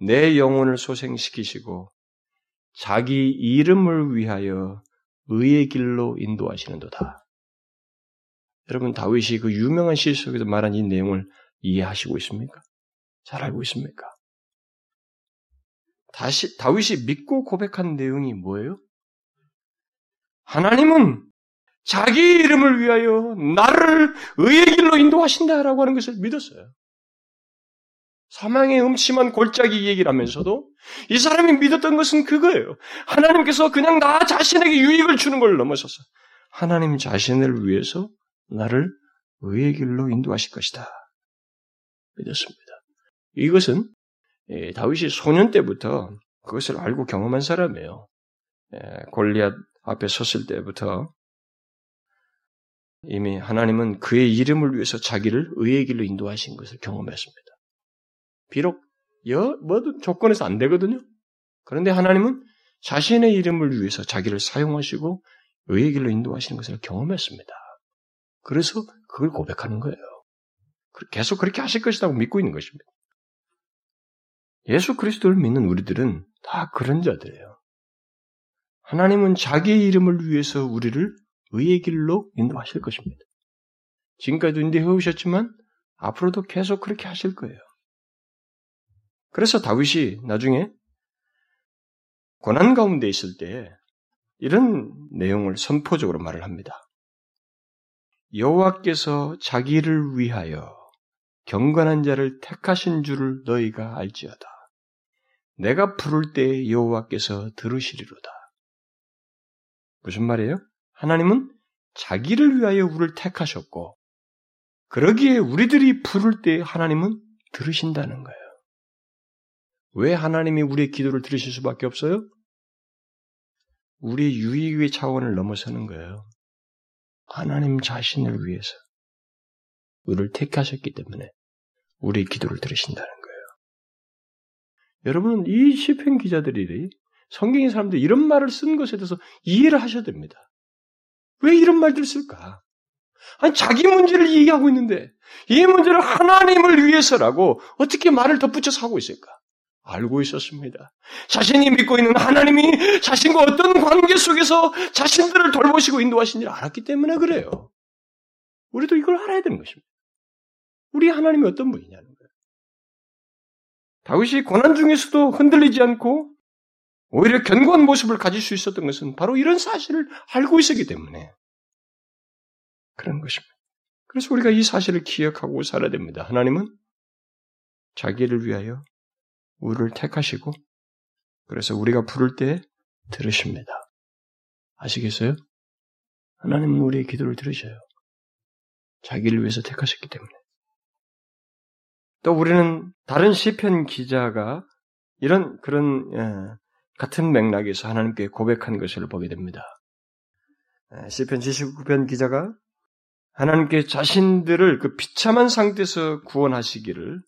내 영혼을 소생시키시고 자기 이름을 위하여 의의 길로 인도하시는도다. 여러분 다윗이 그 유명한 시 속에서 말한 이 내용을 이해하시고 있습니까? 잘 알고 있습니까? 다시 다윗이 믿고 고백한 내용이 뭐예요? 하나님은 자기 이름을 위하여 나를 의의 길로 인도하신다라고 하는 것을 믿었어요. 사망의 음침한 골짜기 얘기를 하면서도 이 사람이 믿었던 것은 그거예요. 하나님께서 그냥 나 자신에게 유익을 주는 걸 넘어서서 하나님 자신을 위해서 나를 의의 길로 인도하실 것이다. 믿었습니다. 이것은 예, 다윗이 소년 때부터 그것을 알고 경험한 사람이에요. 예, 골리앗 앞에 섰을 때부터 이미 하나님은 그의 이름을 위해서 자기를 의의 길로 인도하신 것을 경험했습니다. 비록 여, 뭐든 조건에서 안 되거든요. 그런데 하나님은 자신의 이름을 위해서 자기를 사용하시고 의의 길로 인도하시는 것을 경험했습니다. 그래서 그걸 고백하는 거예요. 계속 그렇게 하실 것이라고 믿고 있는 것입니다. 예수 그리스도를 믿는 우리들은 다 그런 자들이에요. 하나님은 자기의 이름을 위해서 우리를 의의 길로 인도하실 것입니다. 지금까지도 인도해 오셨지만 앞으로도 계속 그렇게 하실 거예요. 그래서 다윗이 나중에 고난 가운데 있을 때 이런 내용을 선포적으로 말을 합니다. 여호와께서 자기를 위하여 경건한 자를 택하신 줄을 너희가 알지어다. 내가 부를 때 여호와께서 들으시리로다. 무슨 말이에요? 하나님은 자기를 위하여 우리를 택하셨고 그러기에 우리들이 부를 때 하나님은 들으신다는 거예요. 왜 하나님이 우리의 기도를 들으실 수밖에 없어요? 우리의 유익의 차원을 넘어서는 거예요. 하나님 자신을 위해서 우리를 택하셨기 때문에 우리의 기도를 들으신다는 거예요. 여러분 이 시편 기자들이 성경의 사람들 이런 말을 쓴 것에 대해서 이해를 하셔야 됩니다. 왜 이런 말들을 쓸까? 아니 자기 문제를 얘기하고 있는데 이 문제를 하나님을 위해서라고 어떻게 말을 덧붙여서 하고 있을까? 알고 있었습니다. 자신이 믿고 있는 하나님이 자신과 어떤 관계 속에서 자신들을 돌보시고 인도하신 줄 알았기 때문에 그래요. 우리도 이걸 알아야 되는 것입니다. 우리 하나님이 어떤 분이냐는 거예요. 다윗이 고난 중에서도 흔들리지 않고 오히려 견고한 모습을 가질 수 있었던 것은 바로 이런 사실을 알고 있었기 때문에 그런 것입니다. 그래서 우리가 이 사실을 기억하고 살아야 됩니다. 하나님은 자기를 위하여 우리를 택하시고 그래서 우리가 부를 때 들으십니다. 아시겠어요? 하나님은 우리의 기도를 들으셔요. 자기를 위해서 택하셨기 때문에. 또 우리는 다른 시편 기자가 이런 그런 예, 같은 맥락에서 하나님께 고백한 것을 보게 됩니다. 예, 시편 79편 기자가 하나님께 자신들을 그 비참한 상태에서 구원하시기를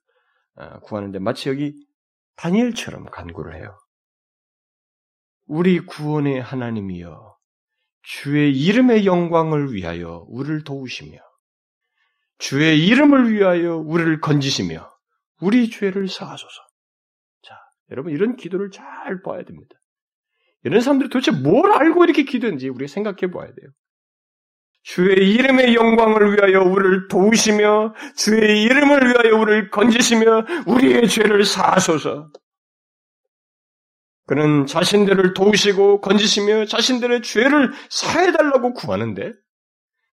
어, 구하는데 마치 여기 다니엘처럼 간구를 해요. 우리 구원의 하나님이여 주의 이름의 영광을 위하여 우리를 도우시며 주의 이름을 위하여 우리를 건지시며 우리 죄를 사하소서. 자, 여러분 이런 기도를 잘 봐야 됩니다. 이런 사람들이 도대체 뭘 알고 이렇게 기도했는지 우리가 생각해 봐야 돼요. 주의 이름의 영광을 위하여 우리를 도우시며 주의 이름을 위하여 우리를 건지시며 우리의 죄를 사하소서. 그는 자신들을 도우시고 건지시며 자신들의 죄를 사해달라고 구하는데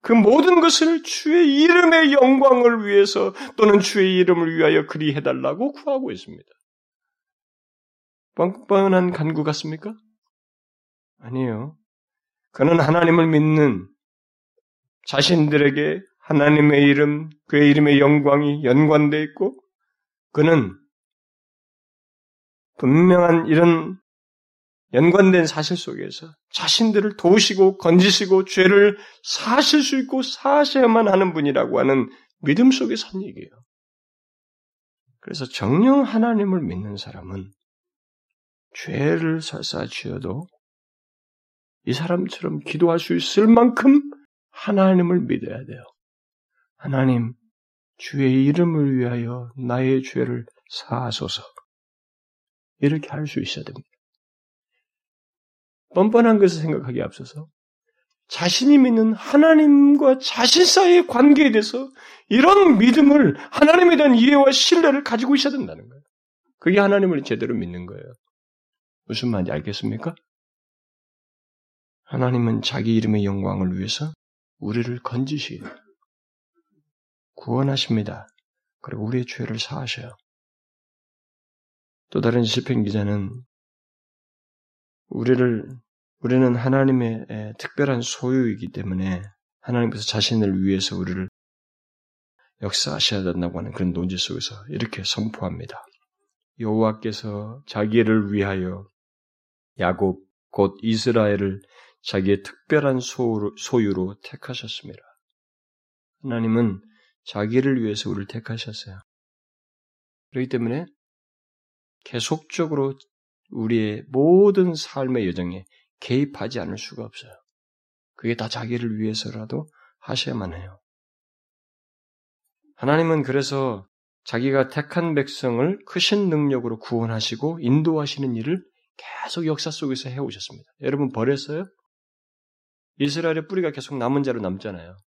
그 모든 것을 주의 이름의 영광을 위해서 또는 주의 이름을 위하여 그리 해달라고 구하고 있습니다. 뻔뻔한 간구 같습니까? 아니에요. 그는 하나님을 믿는 자신들에게 하나님의 이름, 그의 이름의 영광이 연관되어 있고, 그는 분명한 이런 연관된 사실 속에서 자신들을 도우시고 건지시고 죄를 사실 수 있고 사셔야만 하는 분이라고 하는 믿음 속에 산 얘기예요. 그래서 정령 하나님을 믿는 사람은 죄를 설사 지어도 이 사람처럼 기도할 수 있을 만큼 하나님을 믿어야 돼요. 하나님, 주의 이름을 위하여 나의 죄를 사하소서. 이렇게 할 수 있어야 됩니다. 뻔뻔한 것을 생각하기에 앞서서 자신이 믿는 하나님과 자신 사이의 관계에 대해서 이런 믿음을 하나님에 대한 이해와 신뢰를 가지고 있어야 된다는 거예요. 그게 하나님을 제대로 믿는 거예요. 무슨 말인지 알겠습니까? 하나님은 자기 이름의 영광을 위해서 우리를 건지시 구원하십니다. 그리고 우리의 죄를 사하셔요. 또 다른 시편 기자는 우리를 우리는 하나님의 특별한 소유이기 때문에 하나님께서 자신을 위해서 우리를 역사하셔야 된다고 하는 그런 논지 속에서 이렇게 선포합니다. 여호와께서 자기를 위하여 야곱 곧 이스라엘을 자기의 특별한 소유로 택하셨습니다. 하나님은 자기를 위해서 우리를 택하셨어요. 그렇기 때문에 계속적으로 우리의 모든 삶의 여정에 개입하지 않을 수가 없어요. 그게 다 자기를 위해서라도 하셔야만 해요. 하나님은 그래서 자기가 택한 백성을 크신 능력으로 구원하시고 인도하시는 일을 계속 역사 속에서 해오셨습니다. 여러분 버렸어요? 이스라엘의 뿌리가 계속 남은 자로 남잖아요.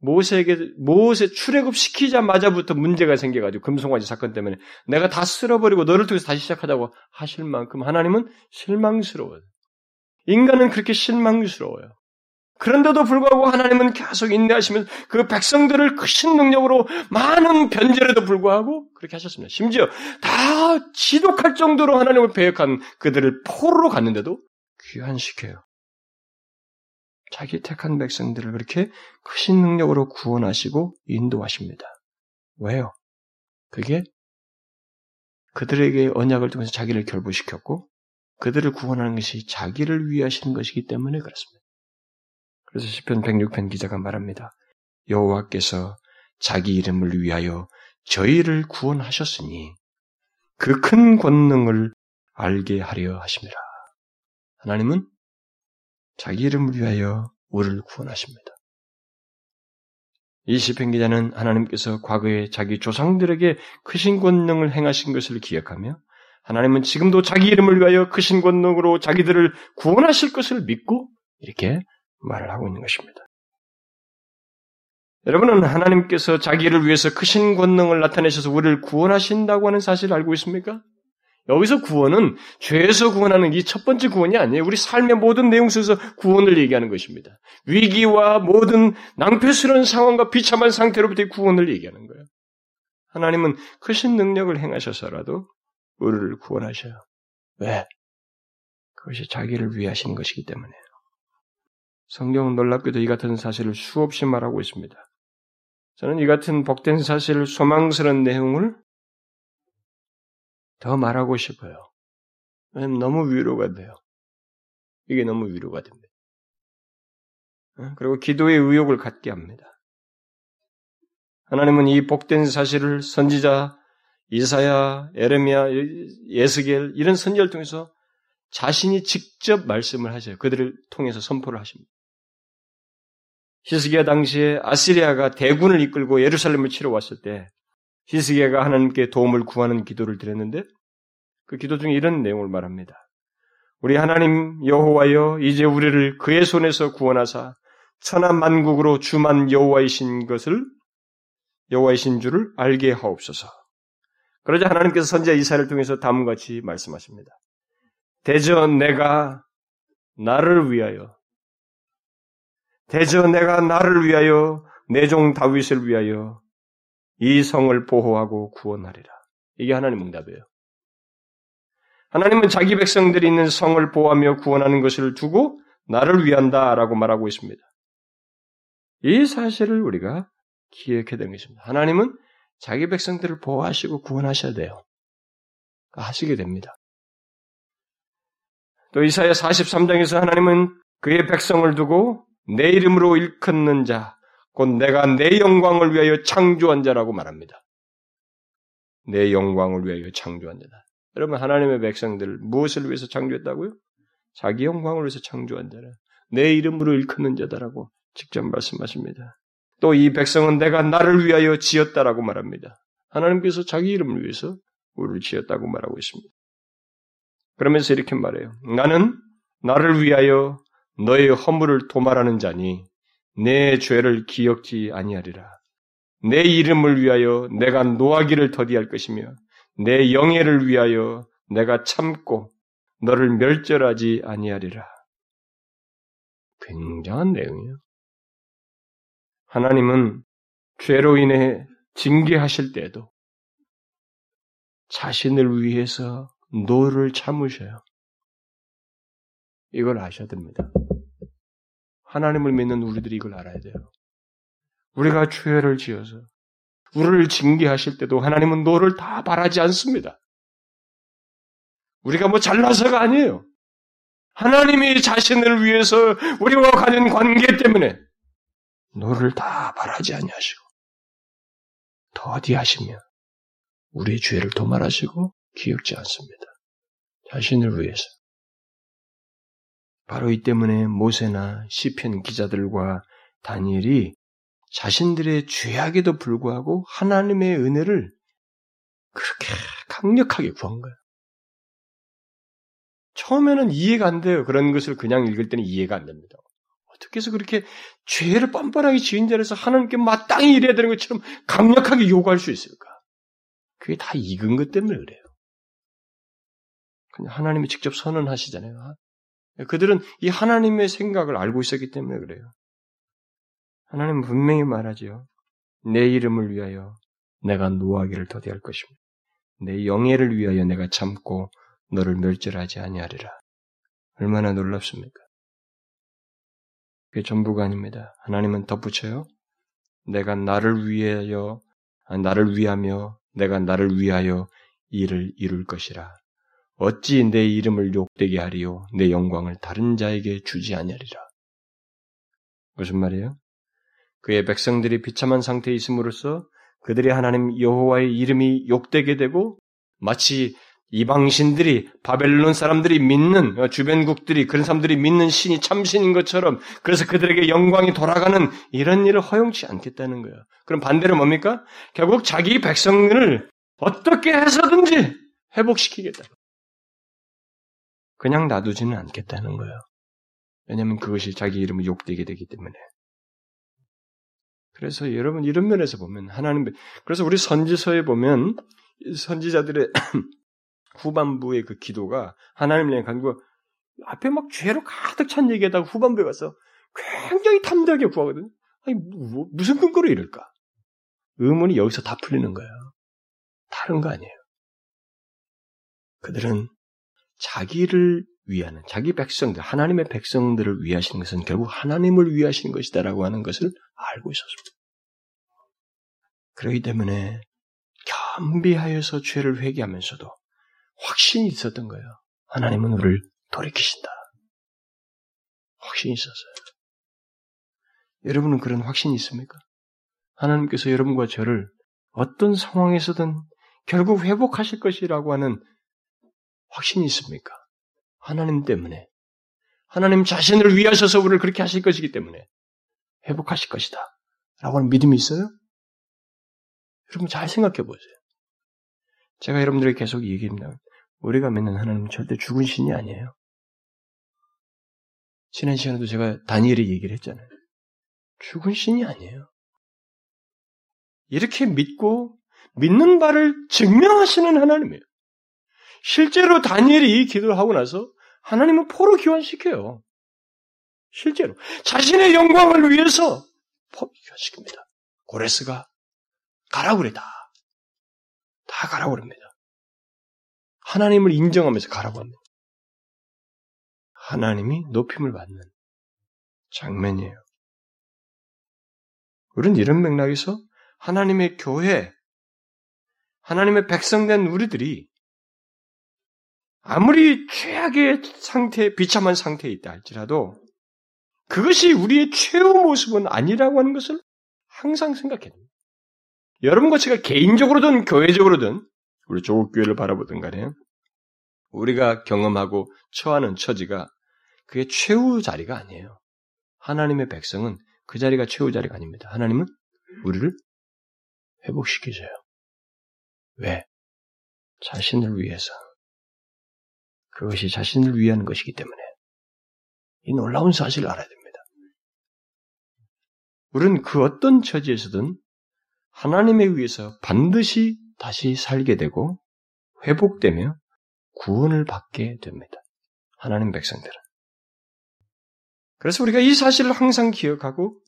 모세에게 모세 출애굽 시키자마자부터 문제가 생겨가지고 금송아지 사건 때문에 내가 다 쓸어버리고 너를 통해서 다시 시작하자고 하실 만큼 하나님은 실망스러워요. 인간은 그렇게 실망스러워요. 그런데도 불구하고 하나님은 계속 인내하시면서 그 백성들을 크신 능력으로 많은 변제에도 불구하고 그렇게 하셨습니다. 심지어 다 지독할 정도로 하나님을 배역한 그들을 포로로 갔는데도 귀환시켜요. 자기 택한 백성들을 그렇게 크신 능력으로 구원하시고 인도하십니다. 왜요? 그게 그들에게 언약을 통해서 자기를 결부시켰고 그들을 구원하는 것이 자기를 위하시는 것이기 때문에 그렇습니다. 그래서 시편 106편 기자가 말합니다. 여호와께서 자기 이름을 위하여 저희를 구원하셨으니 그 큰 권능을 알게 하려 하십니다. 하나님은 자기 이름을 위하여 우리를 구원하십니다. 이 시편 기자는 하나님께서 과거에 자기 조상들에게 크신 권능을 행하신 것을 기억하며 하나님은 지금도 자기 이름을 위하여 크신 권능으로 자기들을 구원하실 것을 믿고 이렇게 말을 하고 있는 것입니다. 여러분은 하나님께서 자기를 위해서 크신 권능을 나타내셔서 우리를 구원하신다고 하는 사실을 알고 있습니까? 여기서 구원은 죄에서 구원하는 이 첫 번째 구원이 아니에요. 우리 삶의 모든 내용 속에서 구원을 얘기하는 것입니다. 위기와 모든 낭패스러운 상황과 비참한 상태로부터의 구원을 얘기하는 거예요. 하나님은 크신 능력을 행하셔서라도 우리를 구원하셔요. 왜? 그것이 자기를 하시는 것이기 때문에요. 성경은 놀랍게도 이 같은 사실을 수없이 말하고 있습니다. 저는 이 같은 복된 사실을 소망스러운 내용을 더 말하고 싶어요. 너무 위로가 돼요. 이게 너무 위로가 됩니다. 그리고 기도의 의욕을 갖게 합니다. 하나님은 이 복된 사실을 선지자 이사야, 에레미야, 예스겔 이런 선지를 통해서 자신이 직접 말씀을 하셔요. 그들을 통해서 선포를 하십니다. 히스기야 당시에 아시리아가 대군을 이끌고 예루살렘을 치러 왔을 때 히스기야가 하나님께 도움을 구하는 기도를 드렸는데 그 기도 중에 이런 내용을 말합니다. 우리 하나님 여호와여 이제 우리를 그의 손에서 구원하사 천하 만국으로 주만 여호와이신 것을 여호와이신 줄을 알게 하옵소서. 그러자 하나님께서 선지자 이사를 통해서 다음과 같이 말씀하십니다. 대저 내가 나를 위하여 대저 내가 나를 위하여 내 종 다윗을 위하여 이 성을 보호하고 구원하리라. 이게 하나님 응답이에요. 하나님은 자기 백성들이 있는 성을 보호하며 구원하는 것을 두고 나를 위한다라고 말하고 있습니다. 이 사실을 우리가 기억해야 되는 것입니다. 하나님은 자기 백성들을 보호하시고 구원하셔야 돼요. 하시게 됩니다. 또 이사야 43장에서 하나님은 그의 백성을 두고 내 이름으로 일컫는 자, 곧 내가 내 영광을 위하여 창조한 자라고 말합니다. 내 영광을 위하여 창조한 자다. 여러분 하나님의 백성들 무엇을 위해서 창조했다고요? 자기 영광을 위해서 창조한 자라. 내 이름으로 일컫는 자다라고 직접 말씀하십니다. 또 이 백성은 내가 나를 위하여 지었다라고 말합니다. 하나님께서 자기 이름을 위해서 우리를 지었다고 말하고 있습니다. 그러면서 이렇게 말해요. 나는 나를 위하여 너의 허물을 도말하는 자니 내 죄를 기억지 아니하리라. 내 이름을 위하여 내가 노하기를 더디할 것이며 내 영예를 위하여 내가 참고 너를 멸절하지 아니하리라. 굉장한 내용이에요. 하나님은 죄로 인해 징계하실 때도 자신을 위해서 노를 참으셔요. 이걸 아셔야 됩니다. 하나님을 믿는 우리들이 이걸 알아야 돼요. 우리가 죄를 지어서 우리를 징계하실 때도 하나님은 노를 다 발하지 않습니다. 우리가 뭐 잘나서가 아니에요. 하나님이 자신을 위해서 우리와 가진 관계 때문에 노를 다 발하지 아니하시고 더디하시며 우리의 죄를 도말하시고 기억지 않습니다. 자신을 위해서. 바로 이 때문에 모세나 시편 기자들과 다니엘이 자신들의 죄악에도 불구하고 하나님의 은혜를 그렇게 강력하게 구한 거예요. 처음에는 이해가 안 돼요. 그런 것을 그냥 읽을 때는 이해가 안 됩니다. 어떻게 해서 그렇게 죄를 뻔뻔하게 지은 자리에서 하나님께 마땅히 이래야 되는 것처럼 강력하게 요구할 수 있을까? 그게 다 익은 것 때문에 그래요. 그냥 하나님이 직접 선언하시잖아요. 그들은 이 하나님의 생각을 알고 있었기 때문에 그래요. 하나님은 분명히 말하지요. 내 이름을 위하여 내가 노하기를 더디할 것입니다. 내 영예를 위하여 내가 참고 너를 멸절하지 아니하리라. 얼마나 놀랍습니까? 그게 전부가 아닙니다. 하나님은 덧붙여요. 내가 나를 위하여 아, 나를 위하며 내가 나를 위하여 일을 이룰 것이라. 어찌 내 이름을 욕되게 하리요 내 영광을 다른 자에게 주지 아니하리라. 무슨 말이에요? 그의 백성들이 비참한 상태에 있음으로써 그들의 하나님 여호와의 이름이 욕되게 되고 마치 이방신들이 바벨론 사람들이 믿는 어, 주변국들이 그런 사람들이 믿는 신이 참신인 것처럼 그래서 그들에게 영광이 돌아가는 이런 일을 허용치 않겠다는 거예요. 그럼 반대로 뭡니까? 결국 자기 백성을 어떻게 해서든지 회복시키겠다. 그냥 놔두지는 않겠다는 거예요. 왜냐하면 그것이 자기 이름을 욕되게 되기 때문에. 그래서 여러분 이런 면에서 보면 하나님 그래서 우리 선지서에 보면 선지자들의 후반부의 그 기도가 향한 거 앞에 막 죄로 가득 찬 얘기에다가 후반부에 가서 굉장히 탐대하게 구하거든. 아니 뭐, 무슨 근거로 이럴까? 의문이 여기서 다 풀리는 거예요. 다른 거 아니에요. 그들은 자기를 위하는 자기 백성들, 하나님의 백성들을 위하시는 것은 결국 하나님을 위하시는 것이다라고 하는 것을 알고 있었습니다. 그렇기 때문에 겸비하여서 죄를 회개하면서도 확신이 있었던 거예요. 하나님은 우리를 돌이키신다. 확신이 있었어요. 여러분은 그런 확신이 있습니까? 하나님께서 여러분과 저를 어떤 상황에서든 결국 회복하실 것이라고 하는 확신이 있습니까? 하나님 때문에. 하나님 자신을 위하셔서 우리를 그렇게 하실 것이기 때문에 회복하실 것이다. 라고 하는 믿음이 있어요? 여러분 잘 생각해 보세요. 제가 여러분들에게 계속 얘기합니다. 우리가 믿는 하나님은 절대 죽은 신이 아니에요. 지난 시간에도 제가 다니엘이 얘기를 했잖아요. 죽은 신이 아니에요. 이렇게 믿고 믿는 바를 증명하시는 하나님이에요. 실제로 다니엘이 이 기도를 하고 나서 하나님은 포로 교환시켜요. 실제로 자신의 영광을 위해서 포로 교환시킵니다. 고레스가 가라고 그래 다. 다 가라고 그럽니다. 하나님을 인정하면서 가라고 합니다. 하나님이 높임을 받는 장면이에요. 우리는 이런 맥락에서 하나님의 교회, 하나님의 백성된 우리들이 아무리 최악의 상태, 비참한 상태에 있다 할지라도 그것이 우리의 최후 모습은 아니라고 하는 것을 항상 생각해야 됩니다. 여러분과 제가 개인적으로든 교회적으로든 우리 조국 교회를 바라보든 간에 우리가 경험하고 처하는 처지가 그게 최후 자리가 아니에요. 하나님의 백성은 그 자리가 최후 자리가 아닙니다. 하나님은 우리를 회복시키셔요. 왜? 자신을 위해서. 그것이 자신을 위한 것이기 때문에 이 놀라운 사실을 알아야 됩니다. 우리는 그 어떤 처지에서든 하나님에 의해서 반드시 다시 살게 되고 회복되며 구원을 받게 됩니다. 하나님 백성들은. 그래서 우리가 이 사실을 항상 기억하고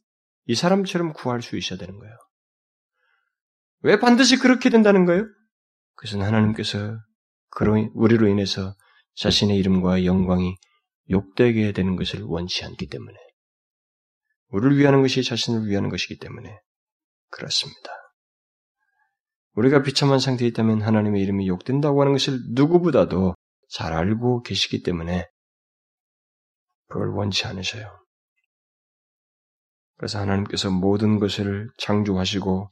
이 사람처럼 구할 수 있어야 되는 거예요. 왜 반드시 그렇게 된다는 거예요? 그것은 하나님께서 우리로 인해서 자신의 이름과 영광이 욕되게 되는 것을 원치 않기 때문에 우리를 위하는 것이 자신을 위하는 것이기 때문에 그렇습니다. 우리가 비참한 상태에 있다면 하나님의 이름이 욕된다고 하는 것을 누구보다도 잘 알고 계시기 때문에 그걸 원치 않으셔요. 그래서 하나님께서 모든 것을 창조하시고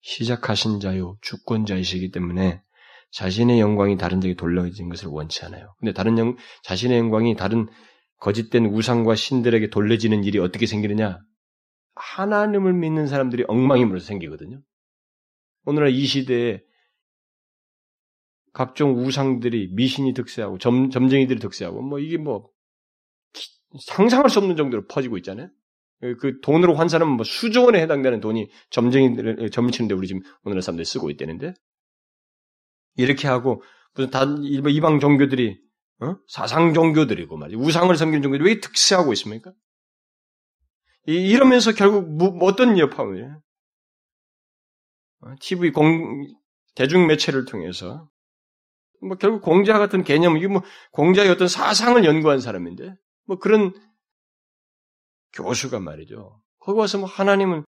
시작하신 자요 주권자이시기 때문에 자신의 영광이 다른 데에 돌려진 것을 원치 않아요. 근데 다른 영, 자신의 영광이 다른 거짓된 우상과 신들에게 돌려지는 일이 어떻게 생기느냐? 하나님을 믿는 사람들이 엉망임으로 생기거든요. 오늘날 이 시대에 각종 우상들이 미신이 득세하고 점, 점쟁이들이 득세하고 뭐 이게 뭐 상상할 수 없는 정도로 퍼지고 있잖아요. 그 돈으로 환산하면 뭐 수조 원에 해당되는 돈이 점쟁이들 점치는데 우리 지금 오늘날 사람들이 쓰고 있다는데 이렇게 하고 무슨 다 이방 종교들이 어? 사상 종교들이고 말이야 우상을 섬기는 종교들이 왜 특세하고 있습니까? 이, 러면서 결국 뭐, 어떤 여파예요? TV 어? 공 대중 매체를 통해서 뭐 결국 공자 같은 개념 이게 뭐 공자의 어떤 사상을 연구한 사람인데 뭐 그런 교수가 말이죠. 거기 와서 뭐 하나님은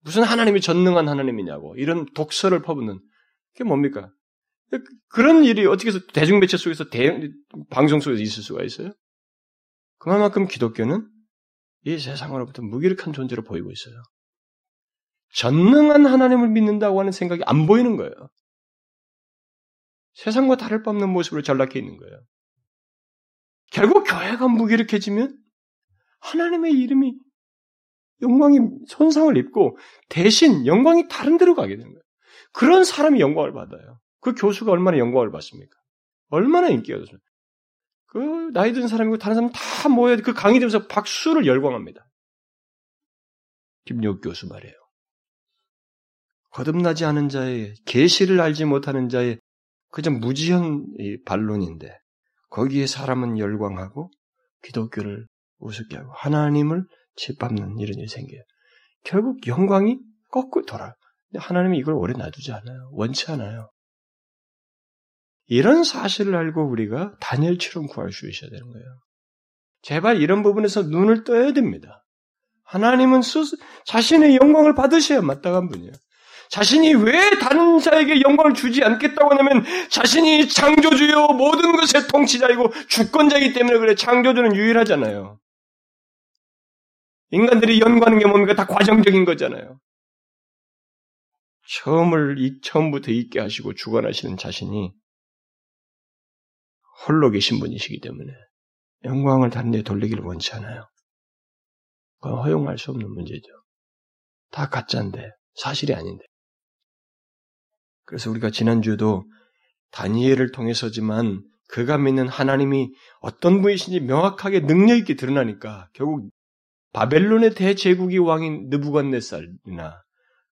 무슨 하나님이 전능한 하나님이냐고 이런 독서를 퍼붓는 그게 뭡니까? 그런 일이 어떻게 해서 대중매체 속에서 대, 방송 속에서 있을 수가 있어요? 그만큼 기독교는 이 세상으로부터 무기력한 존재로 보이고 있어요. 전능한 하나님을 믿는다고 하는 생각이 안 보이는 거예요. 세상과 다를 바 없는 모습으로 전락해 있는 거예요. 결국 교회가 무기력해지면 하나님의 이름이 영광이 손상을 입고 대신 영광이 다른 데로 가게 되는 거예요. 그런 사람이 영광을 받아요. 그 교수가 얼마나 영광을 받습니까? 얼마나 인기가 좋습니까? 그 나이 든 사람이고 다른 사람 다 모여 그 강의 들으면서 박수를 열광합니다. 김yok 교수 말이에요. 거듭나지 않은 자의 계시를 알지 못하는 자의 그저 무지한 반론인데 거기에 사람은 열광하고 기독교를 우습게 하고 하나님을 짓밟는 이런 일이 생겨요. 결국 영광이 거꾸로 돌아. 하나님이 이걸 오래 놔두지 않아요. 원치 않아요. 이런 사실을 알고 우리가 다니엘처럼 구할 수 있어야 되는 거예요. 제발 이런 부분에서 눈을 떠야 됩니다. 하나님은 스스, 자신의 영광을 받으셔야 마땅한 분이에요. 자신이 왜 다른 자에게 영광을 주지 않겠다고 하냐면 자신이 창조주요 모든 것의 통치자이고 주권자이기 때문에 그래 창조주는 유일하잖아요. 인간들이 연구하는 게 뭡니까? 다 과정적인 거잖아요. 처음을 처음부터 있게 하시고 주관하시는 자신이 홀로 계신 분이시기 때문에 영광을 다른 데 돌리기를 원치 않아요. 그건 허용할 수 없는 문제죠. 다 가짜인데 사실이 아닌데. 그래서 우리가 지난주도 다니엘을 통해서지만 그가 믿는 하나님이 어떤 분이신지 명확하게 능력 있게 드러나니까 결국 바벨론의 대제국의 왕인 느부갓네살이나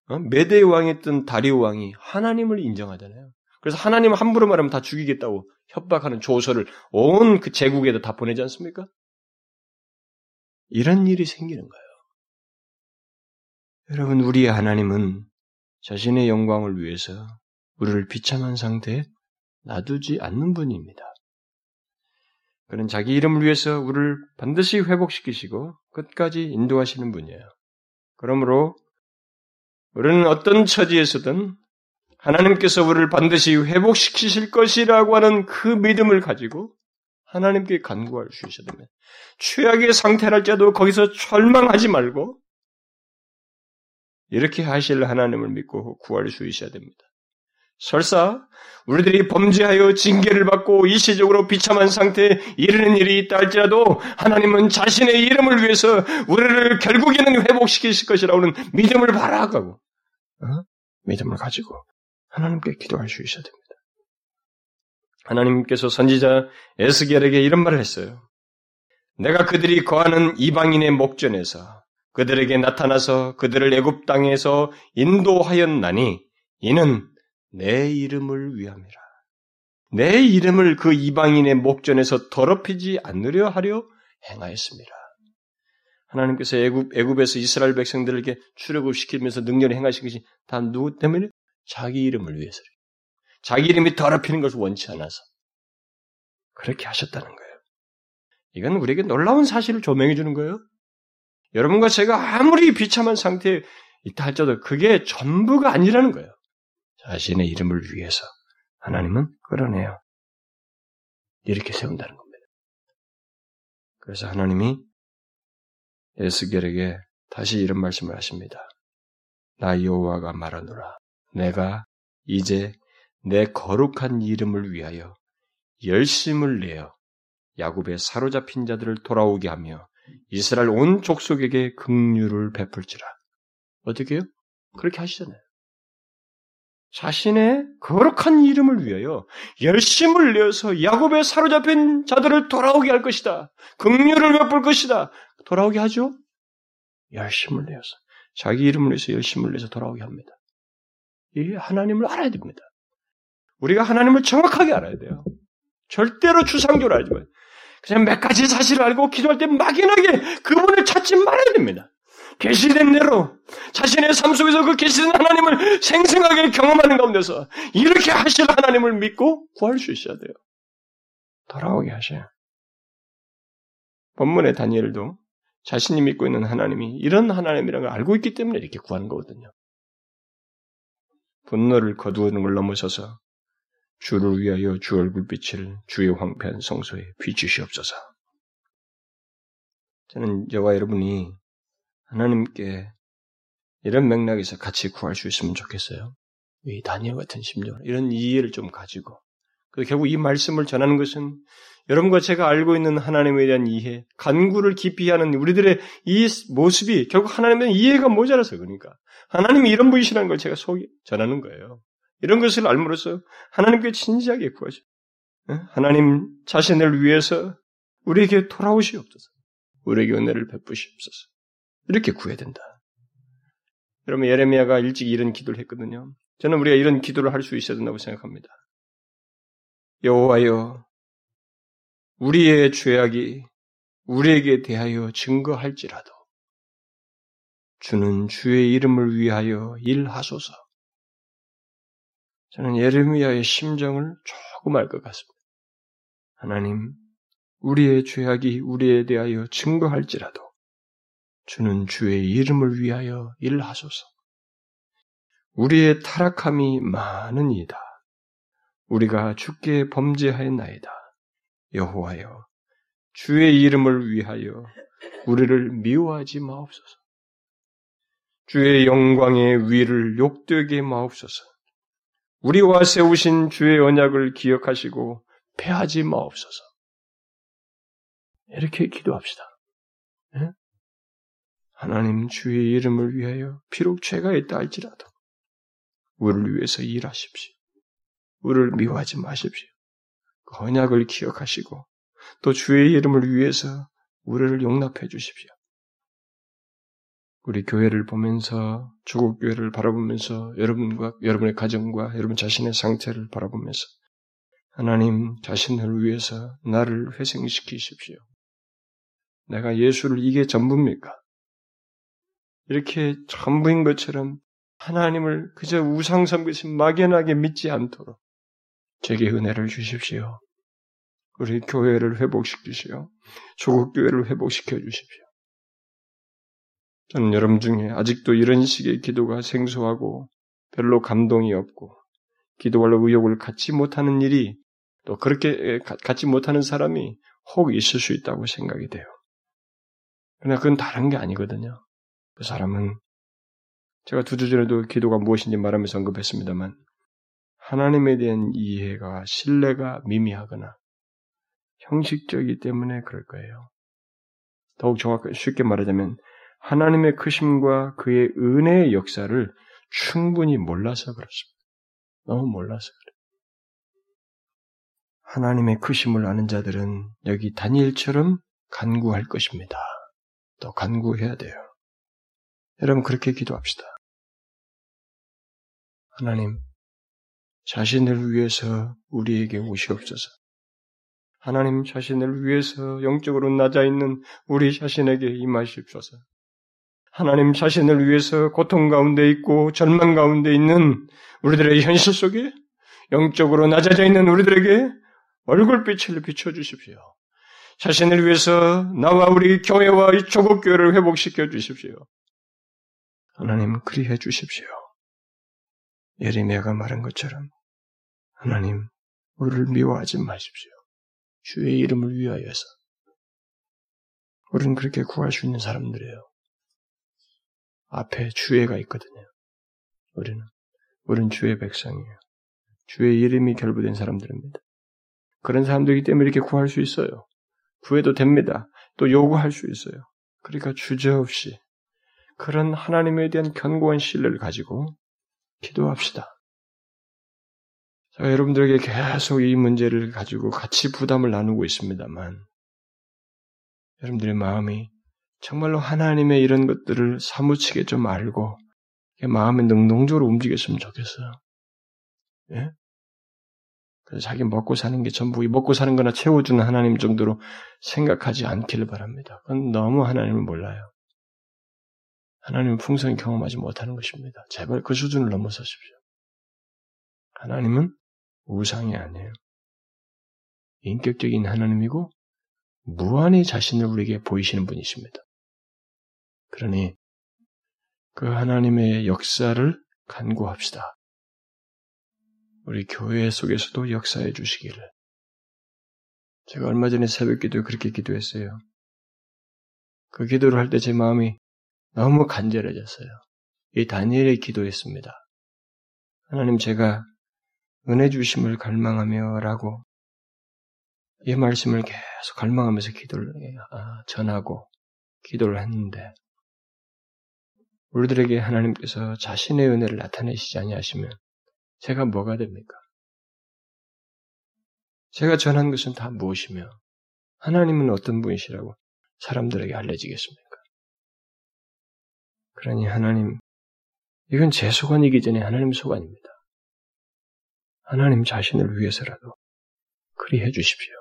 어? 메대의 왕이었던 다리오 왕이 하나님을 인정하잖아요. 그래서 하나님 함부로 말하면 다 죽이겠다고 협박하는 조서를 온 그 제국에도 다 보내지 않습니까? 이런 일이 생기는 거예요. 여러분, 우리의 하나님은 자신의 영광을 위해서 우리를 비참한 상태에 놔두지 않는 분입니다. 그는 자기 이름을 위해서 우리를 반드시 회복시키시고 끝까지 인도하시는 분이에요. 그러므로 우리는 어떤 처지에서든 하나님께서 우리를 반드시 회복시키실 것이라고 하는 그 믿음을 가지고 하나님께 간구할 수 있어야 됩니다. 최악의 상태랄지라도 거기서 절망하지 말고 이렇게 하실 하나님을 믿고 구할 수 있어야 됩니다. 설사 우리들이 범죄하여 징계를 받고 일시적으로 비참한 상태에 이르는 일이 있다 할지라도 하나님은 자신의 이름을 위해서 우리를 결국에는 회복시키실 것이라고는 믿음을 바라가고 어? 믿음을 가지고 하나님께 기도할 수 있어야 됩니다. 하나님께서 선지자 에스겔에게 이런 말을 했어요. 내가 그들이 거하는 이방인의 목전에서 그들에게 나타나서 그들을 애굽 땅에서 인도하였나니 이는 내 이름을 위함이라. 내 이름을 그 이방인의 목전에서 더럽히지 않으려 하려 행하였습니다. 하나님께서 애굽, 애굽에서 이스라엘 백성들에게 출애굽 시키면서 능력을 행하신 것이 다 누구 때문에? 자기 이름을 위해서. 자기 이름이 더럽히는 것을 원치 않아서. 그렇게 하셨다는 거예요. 이건 우리에게 놀라운 사실을 조명해 주는 거예요. 여러분과 제가 아무리 비참한 상태에 있다 할지라도 그게 전부가 아니라는 거예요. 자신의 이름을 위해서 하나님은 끌어내요. 이렇게 세운다는 겁니다. 그래서 하나님이 에스겔에게 다시 이런 말씀을 하십니다. 나 여호와가 말하노라. 내가 이제 내 거룩한 이름을 위하여 열심을 내어 야곱의 사로잡힌 자들을 돌아오게 하며 이스라엘 온 족속에게 긍휼을 베풀지라. 어떻게요? 그렇게 하시잖아요. 자신의 거룩한 이름을 위하여 열심을 내어서 야곱의 사로잡힌 자들을 돌아오게 할 것이다. 긍휼을 베풀 것이다. 돌아오게 하죠? 열심을 내어서 자기 이름을 위해서 열심을 내서 돌아오게 합니다. 이 하나님을 알아야 됩니다. 우리가 하나님을 정확하게 알아야 돼요. 절대로 추상적으로 알지 마요. 그냥 몇 가지 사실을 알고 기도할 때 막연하게 그분을 찾지 말아야 됩니다. 계시된 대로 자신의 삶 속에서 그 계시된 하나님을 생생하게 경험하는 가운데서 이렇게 하실 하나님을 믿고 구할 수 있어야 돼요. 돌아오게 하셔요. 본문의 다니엘도 자신이 믿고 있는 하나님이 이런 하나님이라는 걸 알고 있기 때문에 이렇게 구하는 거거든요. 분노를 거두는 걸 넘어서서 주를 위하여 주 얼굴빛을 주의 황폐한 성소에 비추시옵소서. 저는 저와 여러분이 하나님께 이런 맥락에서 같이 구할 수 있으면 좋겠어요. 이 다니엘 같은 심정, 이런 이해를 좀 가지고. 결국 이 말씀을 전하는 것은 여러분과 제가 알고 있는 하나님에 대한 이해, 간구를 깊이 하는 우리들의 이 모습이 결국 하나님에 대한 이해가 모자라서 그러니까. 하나님이 이런 분이시라는 걸 제가 속 전하는 거예요. 이런 것을 알므로써 하나님께 진지하게 구하죠. 하나님 자신을 위해서 우리에게 돌아오시옵소서. 우리에게 은혜를 베푸시옵소서. 이렇게 구해야 된다. 여러분 예레미야가 일찍 이런 기도를 했거든요. 저는 우리가 이런 기도를 할 수 있어야 된다고 생각합니다. 여호와여 우리의 죄악이 우리에게 대하여 증거할지라도 주는 주의 이름을 위하여 일하소서. 저는 예레미야의 심정을 조금 알 것 같습니다. 하나님, 우리의 죄악이 우리에 대하여 증거할지라도 주는 주의 이름을 위하여 일하소서. 우리의 타락함이 많으니이다. 우리가 주께 범죄하였나이다. 여호와여, 주의 이름을 위하여 우리를 미워하지 마옵소서. 주의 영광의 위를 욕되게 마옵소서. 우리와 세우신 주의 언약을 기억하시고 패하지 마옵소서. 이렇게 기도합시다. 네? 하나님 주의 이름을 위하여 비록 죄가 있다 할지라도 우리를 위해서 일하십시오. 우리를 미워하지 마십시오. 그 언약을 기억하시고 또 주의 이름을 위해서 우리를 용납해 주십시오. 우리 교회를 보면서 조국 교회를 바라보면서 여러분과 여러분의 가정과 여러분 자신의 상태를 바라보면서 하나님 자신을 위해서 나를 회생시키십시오. 내가 예수를 이게 전부입니까? 이렇게 전부인 것처럼 하나님을 그저 우상 섬기시 막연하게 믿지 않도록 제게 은혜를 주십시오. 우리 교회를 회복시키시오. 조국 교회를 회복시켜 주십시오. 저는 여러분 중에 아직도 이런 식의 기도가 생소하고 별로 감동이 없고 기도할 의욕을 갖지 못하는 일이 또 그렇게 갖지 못하는 사람이 혹 있을 수 있다고 생각이 돼요. 그러나 그건 다른 게 아니거든요. 그 사람은 제가 두 주 전에도 기도가 무엇인지 말하면서 언급했습니다만 하나님에 대한 이해가 신뢰가 미미하거나 형식적이기 때문에 그럴 거예요. 더욱 정확하게 쉽게 말하자면 하나님의 크심과 그의 은혜의 역사를 충분히 몰라서 그렇습니다. 너무 몰라서 그래요. 하나님의 크심을 아는 자들은 여기 다니엘처럼 간구할 것입니다. 또 간구해야 돼요. 여러분 그렇게 기도합시다. 하나님, 자신을 위해서 우리에게 오시옵소서. 하나님 자신을 위해서 영적으로 낮아 있는 우리 자신에게 임하시옵소서. 하나님 자신을 위해서 고통 가운데 있고 절망 가운데 있는 우리들의 현실 속에 영적으로 낮아져 있는 우리들에게 얼굴빛을 비춰주십시오. 자신을 위해서 나와 우리 교회와 이 조국 교회를 회복시켜 주십시오. 하나님 그리해 주십시오. 예레미야가 말한 것처럼 하나님 우리를 미워하지 마십시오. 주의 이름을 위하여서 우리는 그렇게 구할 수 있는 사람들이에요. 앞에 주애가 있거든요. 우리는 우리는 주의 백성이에요. 주의 이름이 결부된 사람들입니다. 그런 사람들이기 때문에 이렇게 구할 수 있어요. 구해도 됩니다. 또 요구할 수 있어요. 그러니까 주저없이 그런 하나님에 대한 견고한 신뢰를 가지고 기도합시다. 제가 여러분들에게 계속 이 문제를 가지고 같이 부담을 나누고 있습니다만, 여러분들의 마음이 정말로 하나님의 이런 것들을 사무치게 좀 알고, 마음에 능동적으로 움직였으면 좋겠어요. 예? 그래서 자기 먹고 사는 게 전부 먹고 사는 거나 채워주는 하나님 정도로 생각하지 않기를 바랍니다. 그건 너무 하나님을 몰라요. 하나님은 풍성히 경험하지 못하는 것입니다. 제발 그 수준을 넘어서십시오. 하나님은 우상이 아니에요. 인격적인 하나님이고 무한히 자신을 우리에게 보이시는 분이십니다. 그러니 그 하나님의 역사를 간구합시다. 우리 교회 속에서도 역사해 주시기를. 제가 얼마 전에 새벽 기도에 그렇게 기도했어요. 그 기도를 할 때 제 마음이 너무 간절해졌어요. 이 다니엘의 기도였습니다. 하나님 제가 은혜 주심을 갈망하며라고 이 말씀을 계속 갈망하면서 기도를 아, 전하고 기도를 했는데 우리들에게 하나님께서 자신의 은혜를 나타내시지 아니하시면 제가 뭐가 됩니까? 제가 전한 것은 다 무엇이며 하나님은 어떤 분이시라고 사람들에게 알려지겠습니까? 그러니 하나님, 이건 제 소관이기 전에 하나님 소관입니다. 하나님 자신을 위해서라도 그리 해 주십시오.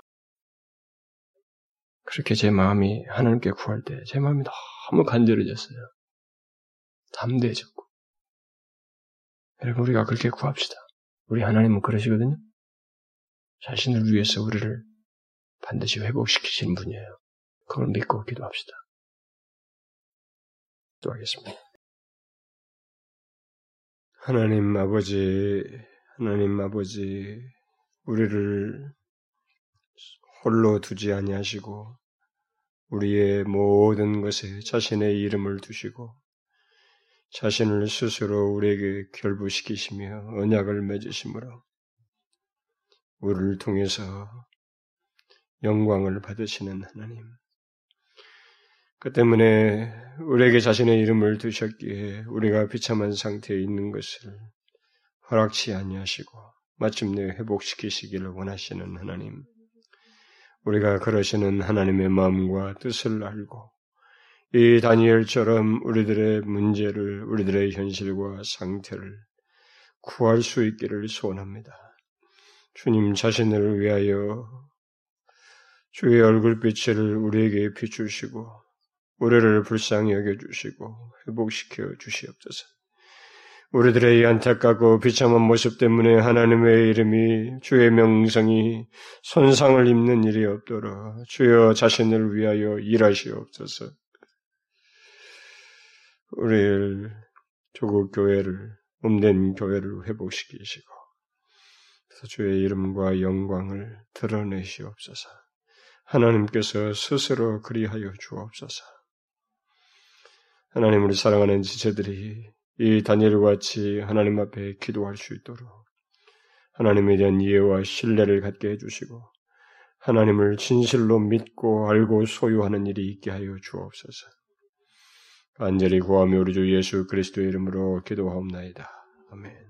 그렇게 제 마음이 하나님께 구할 때 제 마음이 너무 간절해졌어요. 담대해졌고. 여러분 우리가 그렇게 구합시다. 우리 하나님은 그러시거든요. 자신을 위해서 우리를 반드시 회복시키시는 분이에요. 그걸 믿고 기도합시다. 기도하겠습니다. 하나님 아버지, 하나님 아버지, 우리를 홀로 두지 아니하시고 우리의 모든 것에 자신의 이름을 두시고 자신을 스스로 우리에게 결부시키시며 언약을 맺으심으로 우리를 통해서 영광을 받으시는 하나님. 그 때문에 우리에게 자신의 이름을 두셨기에 우리가 비참한 상태에 있는 것을 허락치 아니하시고 마침내 회복시키시기를 원하시는 하나님. 우리가 그러시는 하나님의 마음과 뜻을 알고 이 다니엘처럼 우리들의 문제를 우리들의 현실과 상태를 구할 수 있기를 소원합니다. 주님 자신을 위하여 주의 얼굴빛을 우리에게 비추시고 우리를 불쌍히 여겨주시고 회복시켜 주시옵소서. 우리들의 이 안타깝고 비참한 모습 때문에 하나님의 이름이 주의 명성이 손상을 입는 일이 없도록 주여 자신을 위하여 일하시옵소서. 우리를 조국 교회를 음된 교회를 회복시키시고 주의 이름과 영광을 드러내시옵소서. 하나님께서 스스로 그리하여 주옵소서. 하나님 우리 사랑하는 지체들이 이 다니엘과 같이 하나님 앞에 기도할 수 있도록 하나님에 대한 이해와 신뢰를 갖게 해주시고 하나님을 진실로 믿고 알고 소유하는 일이 있게 하여 주옵소서. 간절히 구하며 우리 주 예수 그리스도의 이름으로 기도하옵나이다. 아멘.